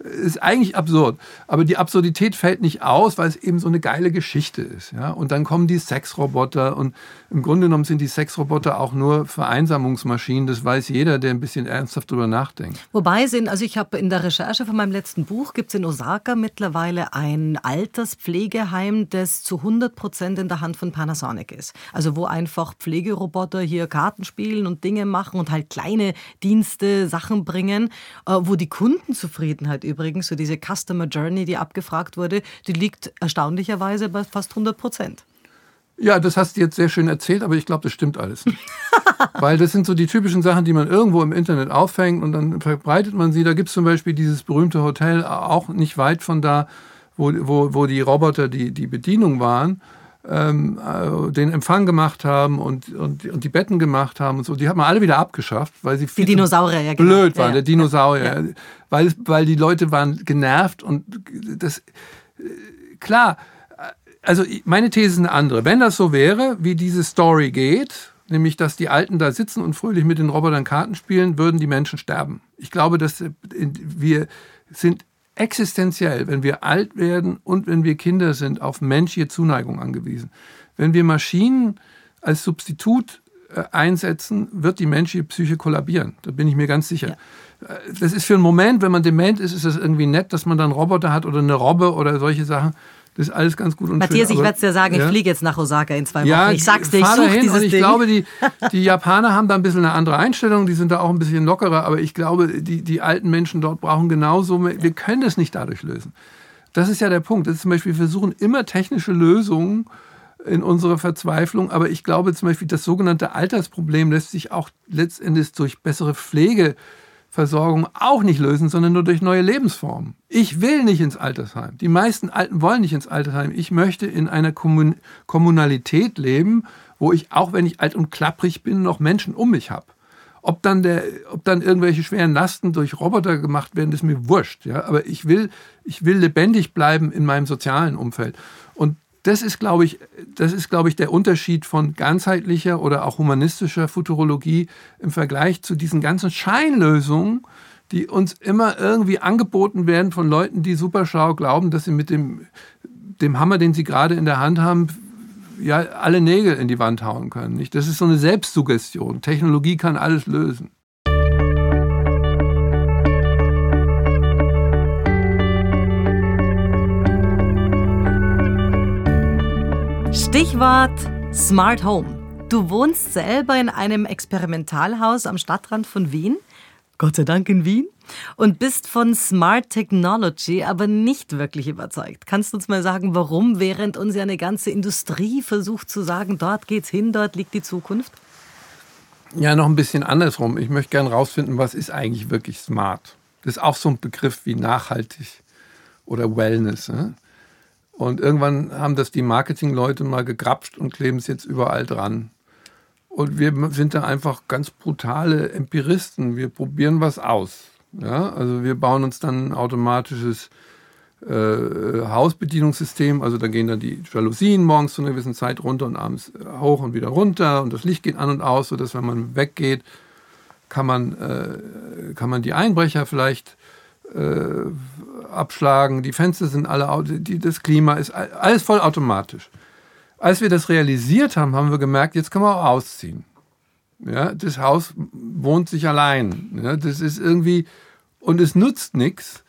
ist eigentlich absurd. Aber die Absurdität fällt nicht aus, weil es eben so eine geile Geschichte ist. Ja? Und dann kommen die Sexroboter und im Grunde genommen sind die Sexroboter auch nur Vereinsamungsmaschinen. Das weiß jeder, der ein bisschen ernsthaft drüber nachdenkt. Wobei sind, also ich habe in der Recherche von meinem letzten Buch, gibt es in Osaka mittlerweile ein Alterspflegeheim, das zu 100 Prozent in der Hand von Panasonic ist. Also wo einfach Pflegeroboter hier Karten spielen und Dinge machen und halt kleine Dienste, Sachen bringen, äh, wo die Kundenzufriedenheit übrigens, so diese Customer Journey, die abgefragt wurde, die liegt erstaunlicherweise bei fast 100 Prozent. Ja, das hast du jetzt sehr schön erzählt, aber ich glaube, das stimmt alles nicht. Weil das sind so die typischen Sachen, die man irgendwo im Internet auffängt und dann verbreitet man sie. Da gibt es zum Beispiel dieses berühmte Hotel, auch nicht weit von da, wo, wo, wo die Roboter die, die Bedienung waren, ähm, äh, den Empfang gemacht haben und, und, und die Betten gemacht haben und so. Die hat man alle wieder abgeschafft, weil sie viel die Dinosaurier, ja, genau. blöd waren, ja, der Dinosaurier. Ja. Weil, weil die Leute waren genervt und das, äh, klar, also meine These ist eine andere. Wenn das so wäre, wie diese Story geht, nämlich dass die Alten da sitzen und fröhlich mit den Robotern Karten spielen, würden die Menschen sterben. Ich glaube, dass wir sind existenziell, wenn wir alt werden und wenn wir Kinder sind, auf menschliche Zuneigung angewiesen. Wenn wir Maschinen als Substitut äh, einsetzen, wird die menschliche Psyche kollabieren. Da bin ich mir ganz sicher. Ja. Äh, das ist für einen Moment, wenn man dement ist, ist das irgendwie nett, dass man dann Roboter hat oder eine Robbe oder solche Sachen. Das ist alles ganz gut und Matthias, schön, ich werde es dir sagen, ja? ich fliege jetzt nach Osaka in zwei Wochen. Ja, ich sag's dir, ich suche dieses und ich Ding. glaube, die, die Japaner haben da ein bisschen eine andere Einstellung, die sind da auch ein bisschen lockerer, aber ich glaube, die, die alten Menschen dort brauchen genauso, wir können das nicht dadurch lösen. Das ist ja der Punkt. Das ist zum Beispiel, wir versuchen immer technische Lösungen in unserer Verzweiflung, aber ich glaube zum Beispiel, das sogenannte Altersproblem lässt sich auch letztendlich durch bessere Pflege Versorgung auch nicht lösen, sondern nur durch neue Lebensformen. Ich will nicht ins Altersheim. Die meisten Alten wollen nicht ins Altersheim. Ich möchte in einer Kommun Kommunalität leben, wo ich, auch wenn ich alt und klapprig bin, noch Menschen um mich habe. Ob dann, der, ob dann irgendwelche schweren Lasten durch Roboter gemacht werden, ist mir wurscht. Ja? Aber ich will, ich will lebendig bleiben in meinem sozialen Umfeld. Und das ist, glaube ich, das ist, glaube ich, der Unterschied von ganzheitlicher oder auch humanistischer Futurologie im Vergleich zu diesen ganzen Scheinlösungen, die uns immer irgendwie angeboten werden von Leuten, die super schlau glauben, dass sie mit dem, dem Hammer, den sie gerade in der Hand haben, ja, alle Nägel in die Wand hauen können. Nicht? Das ist so eine Selbstsuggestion. Technologie kann alles lösen. Stichwort Smart Home. Du wohnst selber in einem Experimentalhaus am Stadtrand von Wien. Gott sei Dank in Wien. Und bist von Smart Technology aber nicht wirklich überzeugt. Kannst du uns mal sagen, warum, während uns ja eine ganze Industrie versucht zu sagen, dort geht's hin, dort liegt die Zukunft? Ja, noch ein bisschen andersrum. Ich möchte gerne rausfinden, was ist eigentlich wirklich smart? Das ist auch so ein Begriff wie nachhaltig oder Wellness. Ne? Und irgendwann haben das die Marketingleute mal gegrapscht und kleben es jetzt überall dran. Und wir sind da einfach ganz brutale Empiristen. Wir probieren was aus. Ja, also wir bauen uns dann ein automatisches äh, Hausbedienungssystem. Also da gehen dann die Jalousien morgens zu einer gewissen Zeit runter und abends hoch und wieder runter. Und das Licht geht an und aus, sodass wenn man weggeht, kann man, äh, kann man die Einbrecher vielleicht äh, abschlagen, die Fenster sind alle, die, das Klima ist alles voll automatisch. Als wir das realisiert haben, haben wir gemerkt, jetzt können wir auch ausziehen. Ja, das Haus wohnt sich allein. Ja, das ist irgendwie, und es nutzt nichts,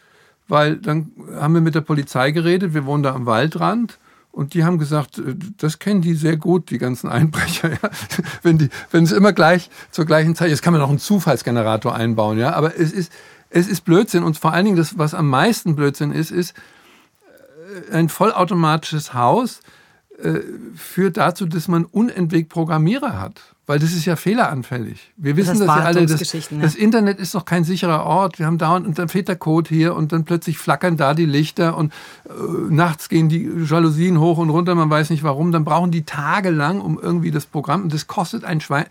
weil dann haben wir mit der Polizei geredet, wir wohnen da am Waldrand und die haben gesagt, äh, das kennen die sehr gut, die ganzen Einbrecher. Ja? Wenn, die, wenn es immer gleich zur gleichen Zeit, jetzt kann man noch einen Zufallsgenerator einbauen, ja, aber es ist, es ist Blödsinn und vor allen Dingen das, was am meisten Blödsinn ist, ist äh, ein vollautomatisches Haus äh, führt dazu, dass man unentwegt Programmierer hat. Weil das ist ja fehleranfällig. Wir wissen das, das ja alle. Das, ja. das, Internet ist doch kein sicherer Ort. Wir haben dauernd und dann fehlt der Code hier und dann plötzlich flackern da die Lichter und äh, nachts gehen die Jalousien hoch und runter. Man weiß nicht warum. Dann brauchen die tagelang um irgendwie das Programm und das kostet ein Schwein.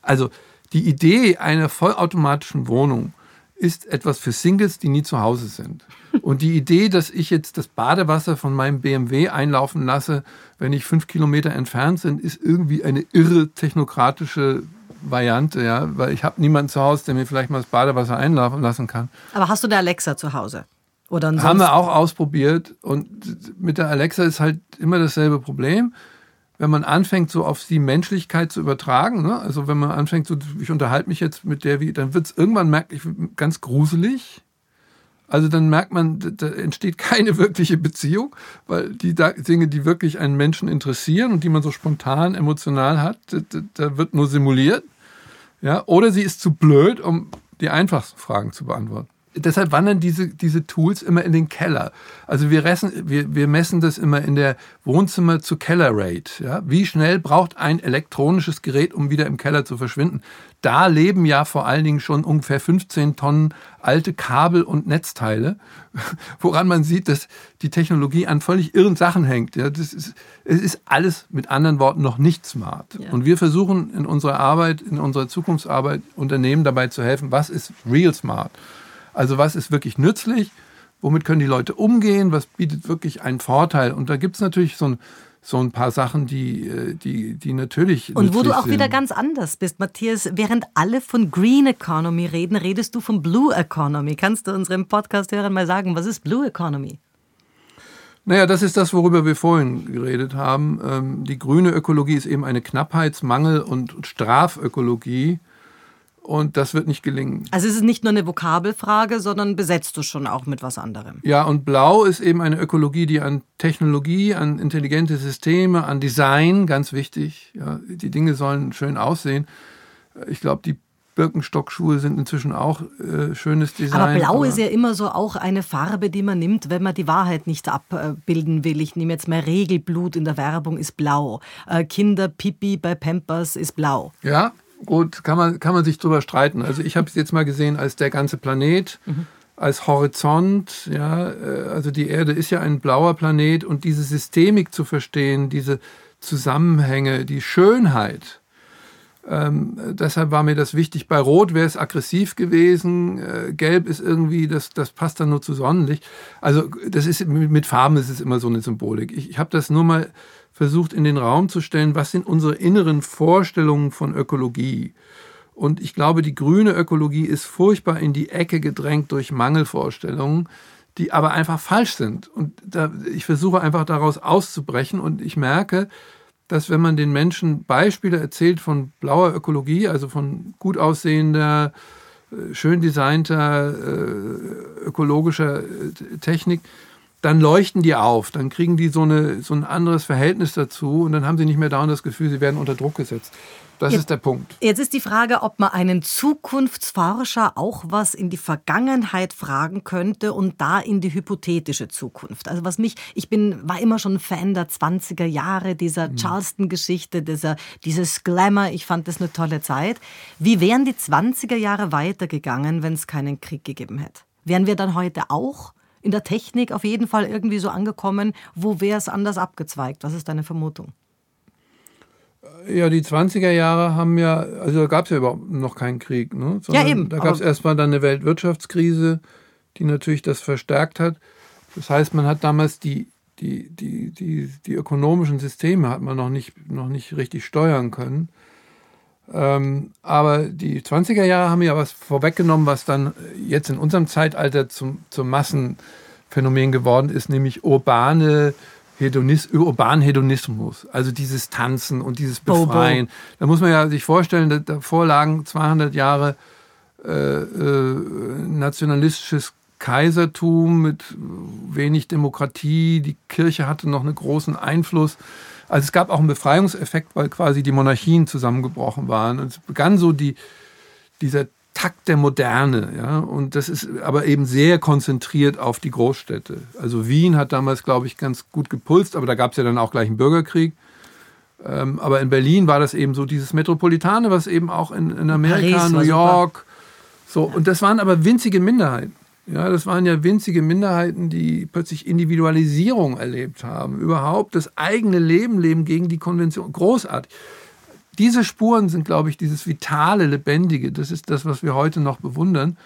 Also die Idee einer vollautomatischen Wohnung ist etwas für Singles, die nie zu Hause sind. Und die Idee, dass ich jetzt das Badewasser von meinem BMW einlaufen lasse, wenn ich fünf Kilometer entfernt bin, ist irgendwie eine irre technokratische Variante, ja, weil ich habe niemanden zu Hause, der mir vielleicht mal das Badewasser einlaufen lassen kann. Aber hast du eine Alexa zu Hause? Oder Haben wir auch ausprobiert und mit der Alexa ist halt immer dasselbe Problem. Wenn man anfängt, so auf die Menschlichkeit zu übertragen, ne? also wenn man anfängt, so, ich unterhalte mich jetzt mit der, wie, dann wird es irgendwann merklich ganz gruselig. Also dann merkt man, da entsteht keine wirkliche Beziehung, weil die Dinge, die wirklich einen Menschen interessieren und die man so spontan emotional hat, da wird nur simuliert. Ja, oder sie ist zu blöd, um die einfachsten Fragen zu beantworten deshalb wandern diese, diese Tools immer in den Keller. Also wir, ressen, wir, wir messen das immer in der Wohnzimmer zu Keller Rate. Ja? Wie schnell braucht ein elektronisches Gerät, um wieder im Keller zu verschwinden? Da leben ja vor allen Dingen schon ungefähr 15 Tonnen alte Kabel und Netzteile, woran man sieht, dass die Technologie an völlig irren Sachen hängt. Ja? Das ist, es ist alles mit anderen Worten noch nicht smart. Ja. Und wir versuchen in unserer Arbeit, in unserer Zukunftsarbeit Unternehmen dabei zu helfen, was ist real smart? Also was ist wirklich nützlich? Womit können die Leute umgehen? Was bietet wirklich einen Vorteil? Und da gibt es natürlich so ein, so ein paar Sachen, die, äh, die, die natürlich. Und wo du auch sind. wieder ganz anders bist, Matthias. Während alle von Green Economy reden, redest du von Blue Economy. Kannst du unserem Podcast-Hörern mal sagen, was ist Blue Economy? Naja, das ist das, worüber wir vorhin geredet haben. Ähm, die grüne Ökologie ist eben eine Knappheits-, Mangel- und Strafökologie. Und das wird nicht gelingen. Also es ist nicht nur eine Vokabelfrage, sondern besetzt du schon auch mit was anderem. Ja, und Blau ist eben eine Ökologie, die an Technologie, an intelligente Systeme, an Design, ganz wichtig. Ja, die Dinge sollen schön aussehen. Ich glaube, die Birkenstockschuhe sind inzwischen auch äh, schönes Design. Aber Blau aber ist ja immer so auch eine Farbe, die man nimmt, wenn man die Wahrheit nicht abbilden will. Ich nehme jetzt mal Regelblut in der Werbung ist blau. Äh, Kinderpipi bei Pampers ist blau. Ja, gut, kann man, kann man sich drüber streiten. Also ich habe es jetzt mal gesehen als der ganze Planet, mhm. als Horizont. Ja, äh, also die Erde ist ja ein blauer Planet und diese Systemik zu verstehen, diese Zusammenhänge, die Schönheit. Ähm, deshalb war mir das wichtig. Bei Rot wäre es aggressiv gewesen. Äh, Gelb ist irgendwie, das, das passt dann nur zu Sonnenlicht. Also das ist mit Farben ist es immer so eine Symbolik. Ich, ich habe das nur mal versucht in den Raum zu stellen, was sind unsere inneren Vorstellungen von Ökologie. Und ich glaube, die grüne Ökologie ist furchtbar in die Ecke gedrängt durch Mangelvorstellungen, die aber einfach falsch sind. Und da, ich versuche einfach daraus auszubrechen und ich merke, dass wenn man den Menschen Beispiele erzählt von blauer Ökologie, also von gut aussehender, äh, schön designter, äh, ökologischer äh, Technik, dann leuchten die auf, dann kriegen die so, eine, so ein anderes Verhältnis dazu und dann haben sie nicht mehr dauernd das Gefühl, sie werden unter Druck gesetzt. Das jetzt, ist der Punkt. Jetzt ist die Frage, ob man einen Zukunftsforscher auch was in die Vergangenheit fragen könnte und da in die hypothetische Zukunft. Also was mich, ich bin, war immer schon Fan der 20er Jahre, dieser mhm. Charleston-Geschichte, dieser, dieses Glamour. Ich fand das eine tolle Zeit. Wie wären die 20er Jahre weitergegangen, wenn es keinen Krieg gegeben hätte? Wären wir dann heute auch in der Technik auf jeden Fall irgendwie so angekommen? Wo wäre es anders abgezweigt? Was ist deine Vermutung? Ja, die 20er Jahre haben ja, also da gab es ja überhaupt noch keinen Krieg. Ne? ja, eben. Da gab es erstmal dann eine Weltwirtschaftskrise, die natürlich das verstärkt hat. Das heißt, man hat damals die, die, die, die, die ökonomischen Systeme hat man noch nicht, noch nicht richtig steuern können. Ähm, aber die 20er Jahre haben ja was vorweggenommen, was dann jetzt in unserem Zeitalter zum, zum Massenphänomen geworden ist, nämlich urbane Hedonis urbanen Hedonismus, also dieses Tanzen und dieses Befreien. Bo, Da muss man ja sich vorstellen, davor lagen 200 Jahre äh, äh, nationalistisches Kaisertum mit wenig Demokratie. Die Kirche hatte noch einen großen Einfluss. Also es gab auch einen Befreiungseffekt, weil quasi die Monarchien zusammengebrochen waren. Und es begann so die, dieser Takt der Moderne. Ja? Und das ist aber eben sehr konzentriert auf die Großstädte. Also Wien hat damals, glaube ich, ganz gut gepulst, aber da gab es ja dann auch gleich einen Bürgerkrieg. Ähm, aber in Berlin war das eben so dieses Metropolitane, was eben auch in, in Amerika, Paris New York, so. Und das waren aber winzige Minderheiten. Ja, das waren ja winzige Minderheiten, die plötzlich Individualisierung erlebt haben, überhaupt das eigene Leben leben gegen die Konvention. Großartig. Diese Spuren sind, glaube ich, dieses vitale, lebendige. Das ist das, was wir heute noch bewundern.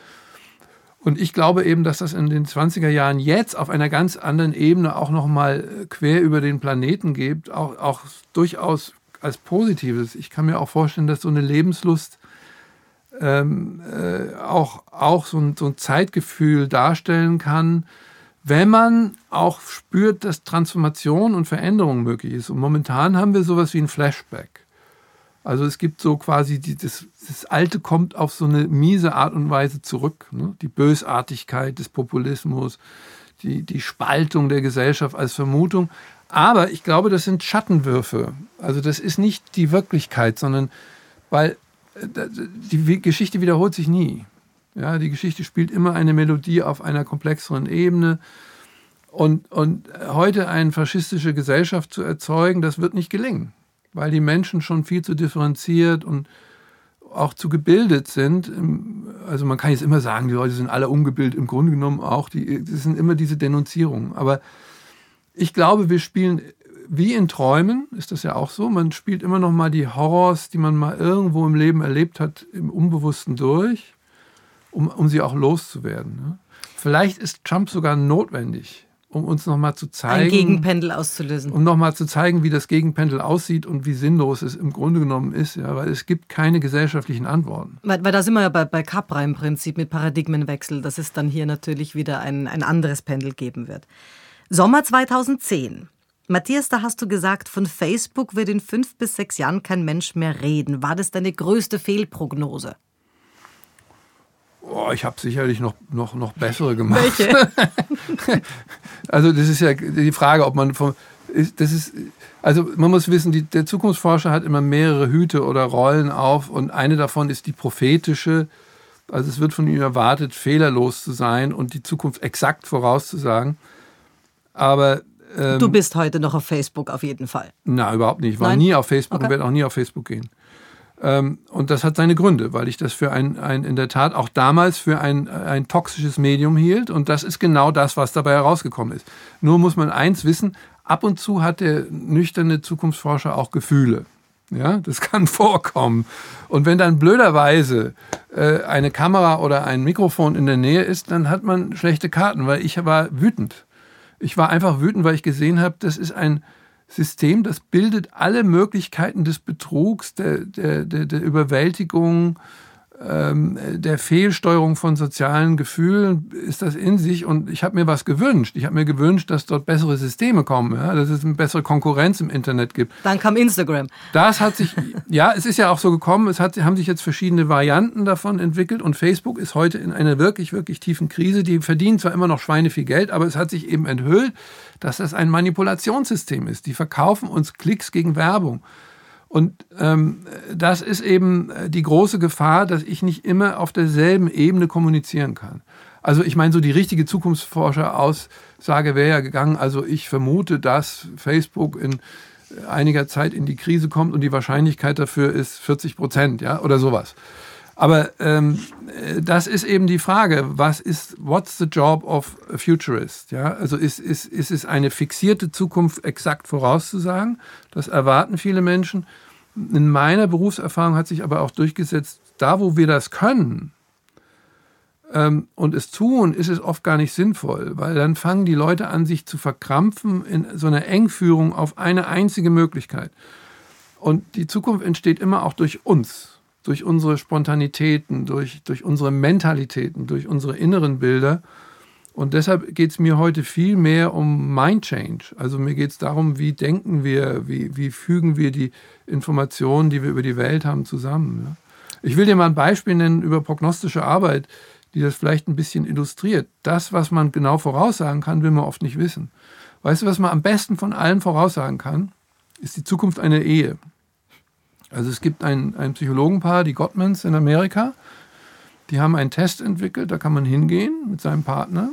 Und ich glaube eben, dass das in den 20er Jahren jetzt auf einer ganz anderen Ebene auch nochmal äh, quer über den Planeten gibt, auch, auch durchaus als Positives. Ich kann mir auch vorstellen, dass so eine Lebenslust ähm, äh, auch, auch so ein, so ein Zeitgefühl darstellen kann, wenn man auch spürt, dass Transformation und Veränderung möglich ist. Und momentan haben wir sowas wie ein Flashback. Also es gibt so quasi, die, das, das Alte kommt auf so eine miese Art und Weise zurück. Ne? Die Bösartigkeit des Populismus, die, die Spaltung der Gesellschaft als Vermutung. Aber ich glaube, das sind Schattenwürfe. Also das ist nicht die Wirklichkeit, sondern weil die Geschichte wiederholt sich nie. Ja, die Geschichte spielt immer eine Melodie auf einer komplexeren Ebene. Und, und heute eine faschistische Gesellschaft zu erzeugen, das wird nicht gelingen weil die Menschen schon viel zu differenziert und auch zu gebildet sind. Also man kann jetzt immer sagen, die Leute sind alle ungebildet, im Grunde genommen auch. Die, das sind immer diese Denunzierungen. Aber ich glaube, wir spielen wie in Träumen, ist das ja auch so. Man spielt immer noch mal die Horrors, die man mal irgendwo im Leben erlebt hat, im Unbewussten durch, um, um sie auch loszuwerden. Ne? Vielleicht ist Trump sogar notwendig, um uns nochmal zu zeigen. Ein Gegenpendel auszulösen. Um nochmal zu zeigen, wie das Gegenpendel aussieht und wie sinnlos es im Grunde genommen ist. Ja, weil es gibt keine gesellschaftlichen Antworten. Weil, weil da sind wir ja bei, bei Capra im Prinzip mit Paradigmenwechsel, dass es dann hier natürlich wieder ein, ein anderes Pendel geben wird. Sommer 2010. Matthias, da hast du gesagt, von Facebook wird in fünf bis sechs Jahren kein Mensch mehr reden. War das deine größte Fehlprognose? Oh, ich habe sicherlich noch, noch, noch bessere gemacht. Welche? also das ist ja die Frage, ob man vom, das ist, also man muss wissen, die, der Zukunftsforscher hat immer mehrere Hüte oder Rollen auf und eine davon ist die prophetische. Also es wird von ihm erwartet, fehlerlos zu sein und die Zukunft exakt vorauszusagen. Aber ähm, du bist heute noch auf Facebook auf jeden Fall. Na, überhaupt nicht. Ich war Nein? nie auf Facebook okay. und werde auch nie auf Facebook gehen. Ähm, und das hat seine Gründe, weil ich das für ein, ein in der Tat auch damals für ein, ein toxisches Medium hielt. Und das ist genau das, was dabei herausgekommen ist. Nur muss man eins wissen, ab und zu hat der nüchterne Zukunftsforscher auch Gefühle. Ja, das kann vorkommen. Und wenn dann blöderweise äh, eine Kamera oder ein Mikrofon in der Nähe ist, dann hat man schlechte Karten, weil ich war wütend. Ich war einfach wütend, weil ich gesehen habe, das ist ein System, das bildet alle Möglichkeiten des Betrugs, der, der, der, der Überwältigung, ähm, der Fehlsteuerung von sozialen Gefühlen ist das in sich. Und ich habe mir was gewünscht. Ich habe mir gewünscht, dass dort bessere Systeme kommen, ja? dass es eine bessere Konkurrenz im Internet gibt. Dann kam Instagram. Das hat sich, ja, es ist ja auch so gekommen. Es hat, haben sich jetzt verschiedene Varianten davon entwickelt. Und Facebook ist heute in einer wirklich, wirklich tiefen Krise. Die verdienen zwar immer noch Schweine viel Geld, aber es hat sich eben enthüllt, dass das ein Manipulationssystem ist. Die verkaufen uns Klicks gegen Werbung. Und ähm, das ist eben äh, die große Gefahr, dass ich nicht immer auf derselben Ebene kommunizieren kann. Also ich meine, so die richtige Zukunftsforscher-Aussage wäre ja gegangen, also ich vermute, dass Facebook in einiger Zeit in die Krise kommt und die Wahrscheinlichkeit dafür ist 40 Prozent, ja, oder sowas. Aber ähm, das ist eben die Frage, was ist, what's the job of a futurist? Ja, also ist, ist, ist es eine fixierte Zukunft exakt vorauszusagen? Das erwarten viele Menschen. In meiner Berufserfahrung hat sich aber auch durchgesetzt, da wo wir das können ähm, und es tun, ist es oft gar nicht sinnvoll, weil dann fangen die Leute an, sich zu verkrampfen in so einer Engführung auf eine einzige Möglichkeit. Und die Zukunft entsteht immer auch durch uns, durch unsere Spontanitäten, durch, durch unsere Mentalitäten, durch unsere inneren Bilder. Und deshalb geht es mir heute viel mehr um Mind Change. Also mir geht es darum, wie denken wir, wie, wie fügen wir die Informationen, die wir über die Welt haben, zusammen. Ich will dir mal ein Beispiel nennen über prognostische Arbeit, die das vielleicht ein bisschen illustriert. Das, was man genau voraussagen kann, will man oft nicht wissen. Weißt du, was man am besten von allen voraussagen kann? Ist die Zukunft einer Ehe. Also es gibt ein, ein Psychologenpaar, die Gottmans in Amerika, die haben einen Test entwickelt, da kann man hingehen mit seinem Partner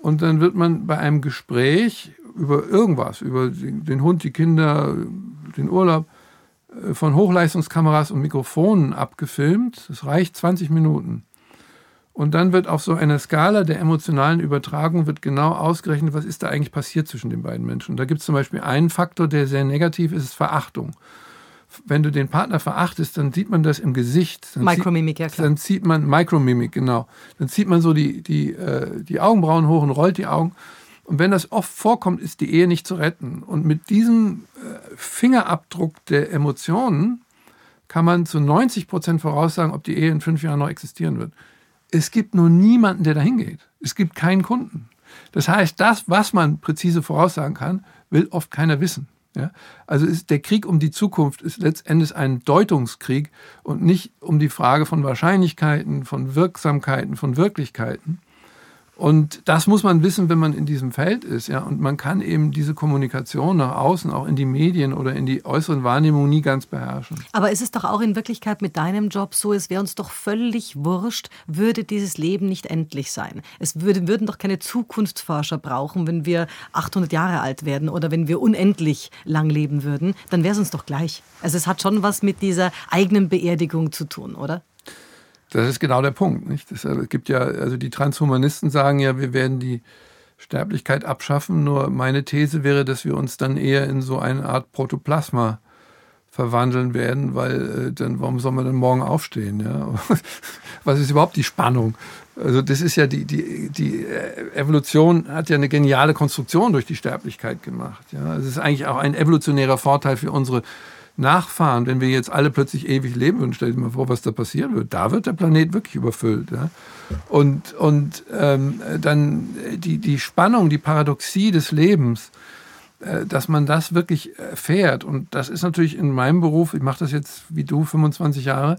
und dann wird man bei einem Gespräch über irgendwas, über den Hund, die Kinder, den Urlaub, äh, von Hochleistungskameras und Mikrofonen abgefilmt. Das reicht 20 Minuten. Und dann wird auf so einer Skala der emotionalen Übertragung wird genau ausgerechnet, was ist da eigentlich passiert zwischen den beiden Menschen. Und da gibt es zum Beispiel einen Faktor, der sehr negativ ist, ist Verachtung. Wenn du den Partner verachtest, dann sieht man das im Gesicht. Dann Mikromimik, zieht, ja klar. Dann zieht man, Mikromimik, genau. Dann zieht man so die, die, äh, die Augenbrauen hoch und rollt die Augen. Und wenn das oft vorkommt, ist die Ehe nicht zu retten. Und mit diesem äh, Fingerabdruck der Emotionen kann man zu 90 Prozent voraussagen, ob die Ehe in fünf Jahren noch existieren wird. Es gibt nur niemanden, der dahin geht. Es gibt keinen Kunden. Das heißt, das, was man präzise voraussagen kann, will oft keiner wissen. Ja? Also ist der Krieg um die Zukunft ist letztendlich ein Deutungskrieg und nicht um die Frage von Wahrscheinlichkeiten, von Wirksamkeiten, von Wirklichkeiten. Und das muss man wissen, wenn man in diesem Feld ist. Ja? Und man kann eben diese Kommunikation nach außen, auch in die Medien oder in die äußeren Wahrnehmungen nie ganz beherrschen. Aber ist es doch auch in Wirklichkeit mit deinem Job so, es wäre uns doch völlig wurscht, würde dieses Leben nicht endlich sein. Es würde, würden doch keine Zukunftsforscher brauchen, wenn wir 800 Jahre alt werden oder wenn wir unendlich lang leben würden. Dann wäre es uns doch gleich. Also es hat schon was mit dieser eigenen Beerdigung zu tun, oder? Das ist genau der Punkt. Nicht? Es gibt ja, also die Transhumanisten sagen ja, wir werden die Sterblichkeit abschaffen. Nur meine These wäre, dass wir uns dann eher in so eine Art Protoplasma verwandeln werden, weil äh, dann, warum soll man denn morgen aufstehen? Ja? Was ist überhaupt die Spannung? Also das ist ja die, die, die Evolution hat ja eine geniale Konstruktion durch die Sterblichkeit gemacht. Ja? Es ist eigentlich auch ein evolutionärer Vorteil für unsere Nachfahren, wenn wir jetzt alle plötzlich ewig leben würden, stell dir mal vor, was da passieren wird. Da wird der Planet wirklich überfüllt. Ja? Und, und ähm, dann die, die Spannung, die Paradoxie des Lebens, äh, dass man das wirklich erfährt. Und das ist natürlich in meinem Beruf, ich mache das jetzt wie du 25 Jahre,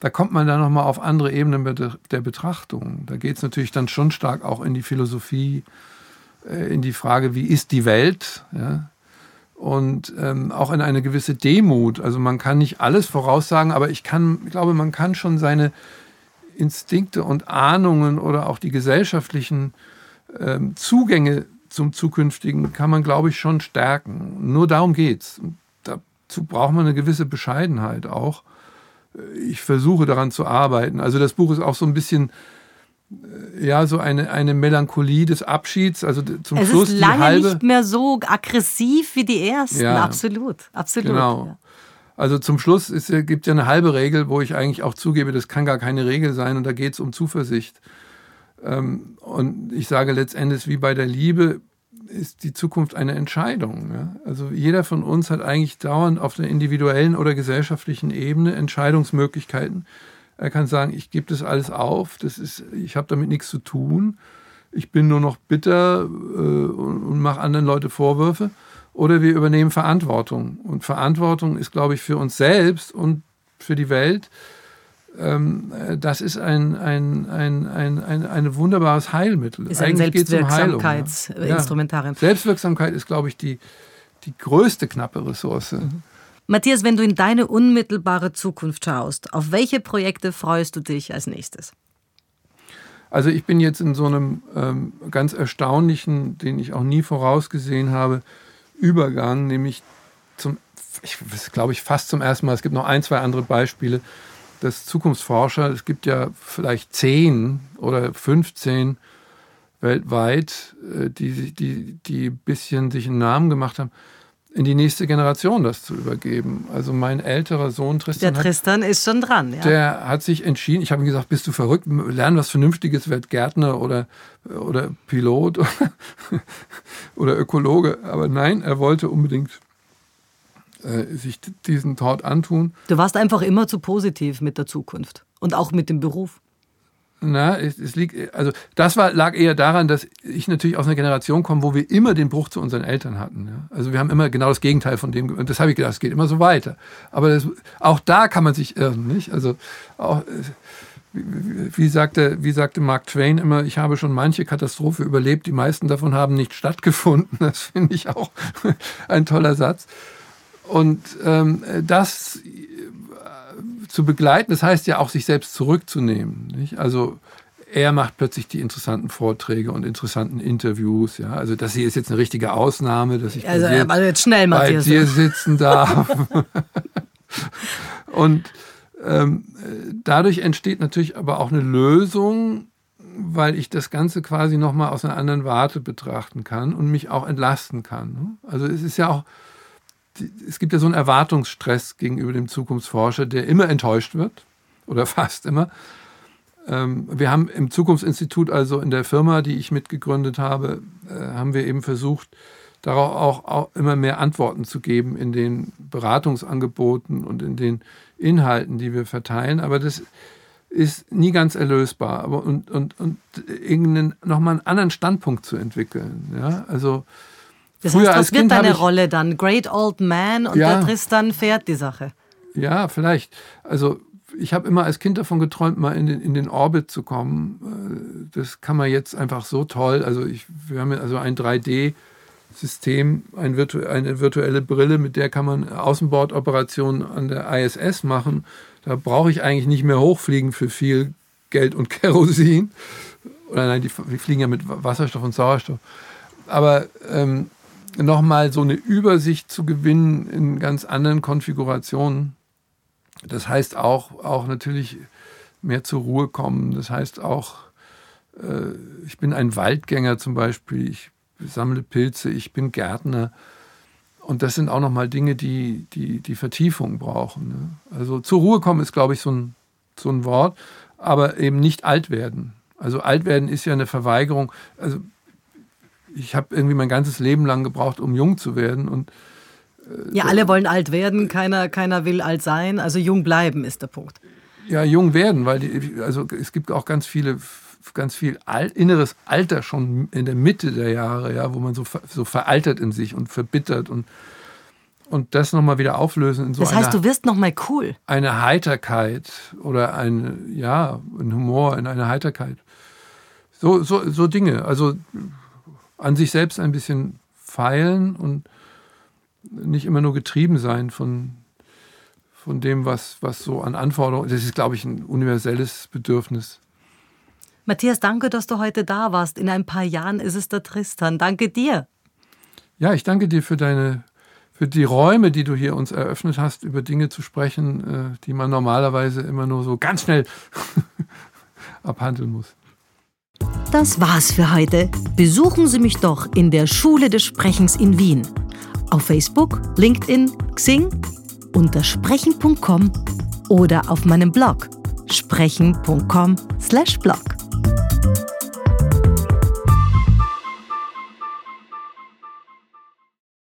da kommt man dann nochmal auf andere Ebenen der Betrachtung. Da geht es natürlich dann schon stark auch in die Philosophie, äh, in die Frage, wie ist die Welt? Ja? Und ähm, auch in eine gewisse Demut. Also man kann nicht alles voraussagen, aber ich kann, ich glaube, man kann schon seine Instinkte und Ahnungen oder auch die gesellschaftlichen ähm, Zugänge zum Zukünftigen kann man, glaube ich, schon stärken. Nur darum geht's. dazu braucht man eine gewisse Bescheidenheit auch. Ich versuche daran zu arbeiten. Also das Buch ist auch so ein bisschen äh, ja, so eine, eine Melancholie des Abschieds. Also zum es Schluss ist lange halbe, nicht mehr so aggressiv wie die ersten. Ja. Absolut, absolut. Genau. Ja. Also zum Schluss ist, gibt ja eine halbe Regel, wo ich eigentlich auch zugebe, das kann gar keine Regel sein und da geht es um Zuversicht. Ähm, und ich sage letztendlich, wie bei der Liebe, ist die Zukunft eine Entscheidung. Ja? Also jeder von uns hat eigentlich dauernd auf der individuellen oder gesellschaftlichen Ebene Entscheidungsmöglichkeiten. Er kann sagen, ich gebe das alles auf, das ist, ich habe damit nichts zu tun, ich bin nur noch bitter äh, und, und mache anderen Leute Vorwürfe. Oder wir übernehmen Verantwortung. Und Verantwortung ist, glaube ich, für uns selbst und für die Welt, ähm, das ist ein, ein, ein, ein, ein, ein wunderbares Heilmittel. Ist ein Eigentlich um Heilung, ja. Selbstwirksamkeitsinstrumentarium. Selbstwirksamkeit ist, glaube ich, die, die größte knappe Ressource. Matthias, wenn du in deine unmittelbare Zukunft schaust, auf welche Projekte freust du dich als nächstes? Also ich bin jetzt in so einem ähm, ganz erstaunlichen, den ich auch nie vorausgesehen habe, Übergang, nämlich zum, ich glaube ich fast zum ersten Mal, es gibt noch ein, zwei andere Beispiele, dass Zukunftsforscher, es gibt ja vielleicht zehn oder 15 weltweit, äh, die, die, die ein bisschen sich einen Namen gemacht haben, in die nächste Generation das zu übergeben. Also mein älterer Sohn Tristan. Der Tristan hat, ist schon dran, ja. Der hat sich entschieden, ich habe ihm gesagt, bist du verrückt, lern was Vernünftiges, werd Gärtner oder, oder Pilot oder Ökologe. Aber nein, er wollte unbedingt äh, sich diesen Tod antun. Du warst einfach immer zu positiv mit der Zukunft und auch mit dem Beruf. Na, es, es, liegt, also das war, lag eher daran, dass ich natürlich aus einer Generation komme, wo wir immer den Bruch zu unseren Eltern hatten. Ja? Also wir haben immer genau das Gegenteil von dem, und das habe ich gedacht, es geht immer so weiter. Aber das, auch da kann man sich irren, nicht? Also auch, wie, wie, sagte, wie sagte Mark Twain immer, ich habe schon manche Katastrophe überlebt, die meisten davon haben nicht stattgefunden. Das finde ich auch ein toller Satz. Und ähm, das zu begleiten, das heißt ja auch, sich selbst zurückzunehmen. Nicht? Also er macht plötzlich die interessanten Vorträge und interessanten Interviews. Ja, also das hier ist jetzt eine richtige Ausnahme, dass ich also, bei dir, also jetzt schnell, bei dir sitzen darf. und ähm, dadurch entsteht natürlich aber auch eine Lösung, weil ich das Ganze quasi nochmal aus einer anderen Warte betrachten kann und mich auch entlasten kann. Also es ist ja auch es gibt ja so einen Erwartungsstress gegenüber dem Zukunftsforscher, der immer enttäuscht wird oder fast immer. Ähm, wir haben im Zukunftsinstitut, also in der Firma, die ich mitgegründet habe, äh, haben wir eben versucht, darauf auch, auch, immer mehr Antworten zu geben in den Beratungsangeboten und in den Inhalten, die wir verteilen. Aber das ist nie ganz erlösbar. Aber und, und, und irgendeinen nochmal einen anderen Standpunkt zu entwickeln. Ja, also das heißt, was wird deine Rolle dann? Great Old Man und ja, der Tristan fährt die Sache. Ja, vielleicht. Also ich habe immer als Kind davon geträumt, mal in den, in den Orbit zu kommen. Äh, das kann man jetzt einfach so toll. Also ich, wir haben also ein 3D-System, ein virtu eine virtuelle Brille, mit der kann man Außenbordoperationen an der ISS machen. Da brauche ich eigentlich nicht mehr hochfliegen für viel Geld und Kerosin. Oder nein, die, die fliegen ja mit Wasserstoff und Sauerstoff. Aber ähm, nochmal so eine Übersicht zu gewinnen in ganz anderen Konfigurationen. Das heißt auch, auch natürlich mehr zur Ruhe kommen. Das heißt auch, äh, ich bin ein Waldgänger zum Beispiel, ich sammle Pilze, ich bin Gärtner. Und das sind auch nochmal Dinge, die, die die Vertiefung brauchen. Ne? Also zur Ruhe kommen ist, glaube ich, so ein, so ein Wort, aber eben nicht alt werden. Also alt werden ist ja eine Verweigerung. Also ich habe irgendwie mein ganzes Leben lang gebraucht, um jung zu werden. Und, äh, ja, alle wollen alt werden, keiner, keiner will alt sein. Also jung bleiben ist der Punkt. Ja, jung werden, weil die, also es gibt auch ganz viele, ganz viel alt, inneres Alter schon in der Mitte der Jahre, ja, wo man so, so veraltert in sich und verbittert und und das nochmal wieder auflösen in so Das heißt, eine, du wirst nochmal cool. Eine Heiterkeit oder ein, ja, ein Humor in eine Heiterkeit. So, so, so Dinge. Also an sich selbst ein bisschen feilen und nicht immer nur getrieben sein von, von dem, was, was so an Anforderungen, das ist, glaube ich, ein universelles Bedürfnis. Matthias, danke, dass du heute da warst. In ein paar Jahren ist es der Tristan. Danke dir. Ja, ich danke dir für deine, für die Räume, die du hier uns eröffnet hast, über Dinge zu sprechen, äh, die man normalerweise immer nur so ganz schnell abhandeln muss. Das war's für heute. Besuchen Sie mich doch in der Schule des Sprechens in Wien. Auf Facebook, LinkedIn, Xing, unter sprechen.com oder auf meinem Blog sprechen.com/blog.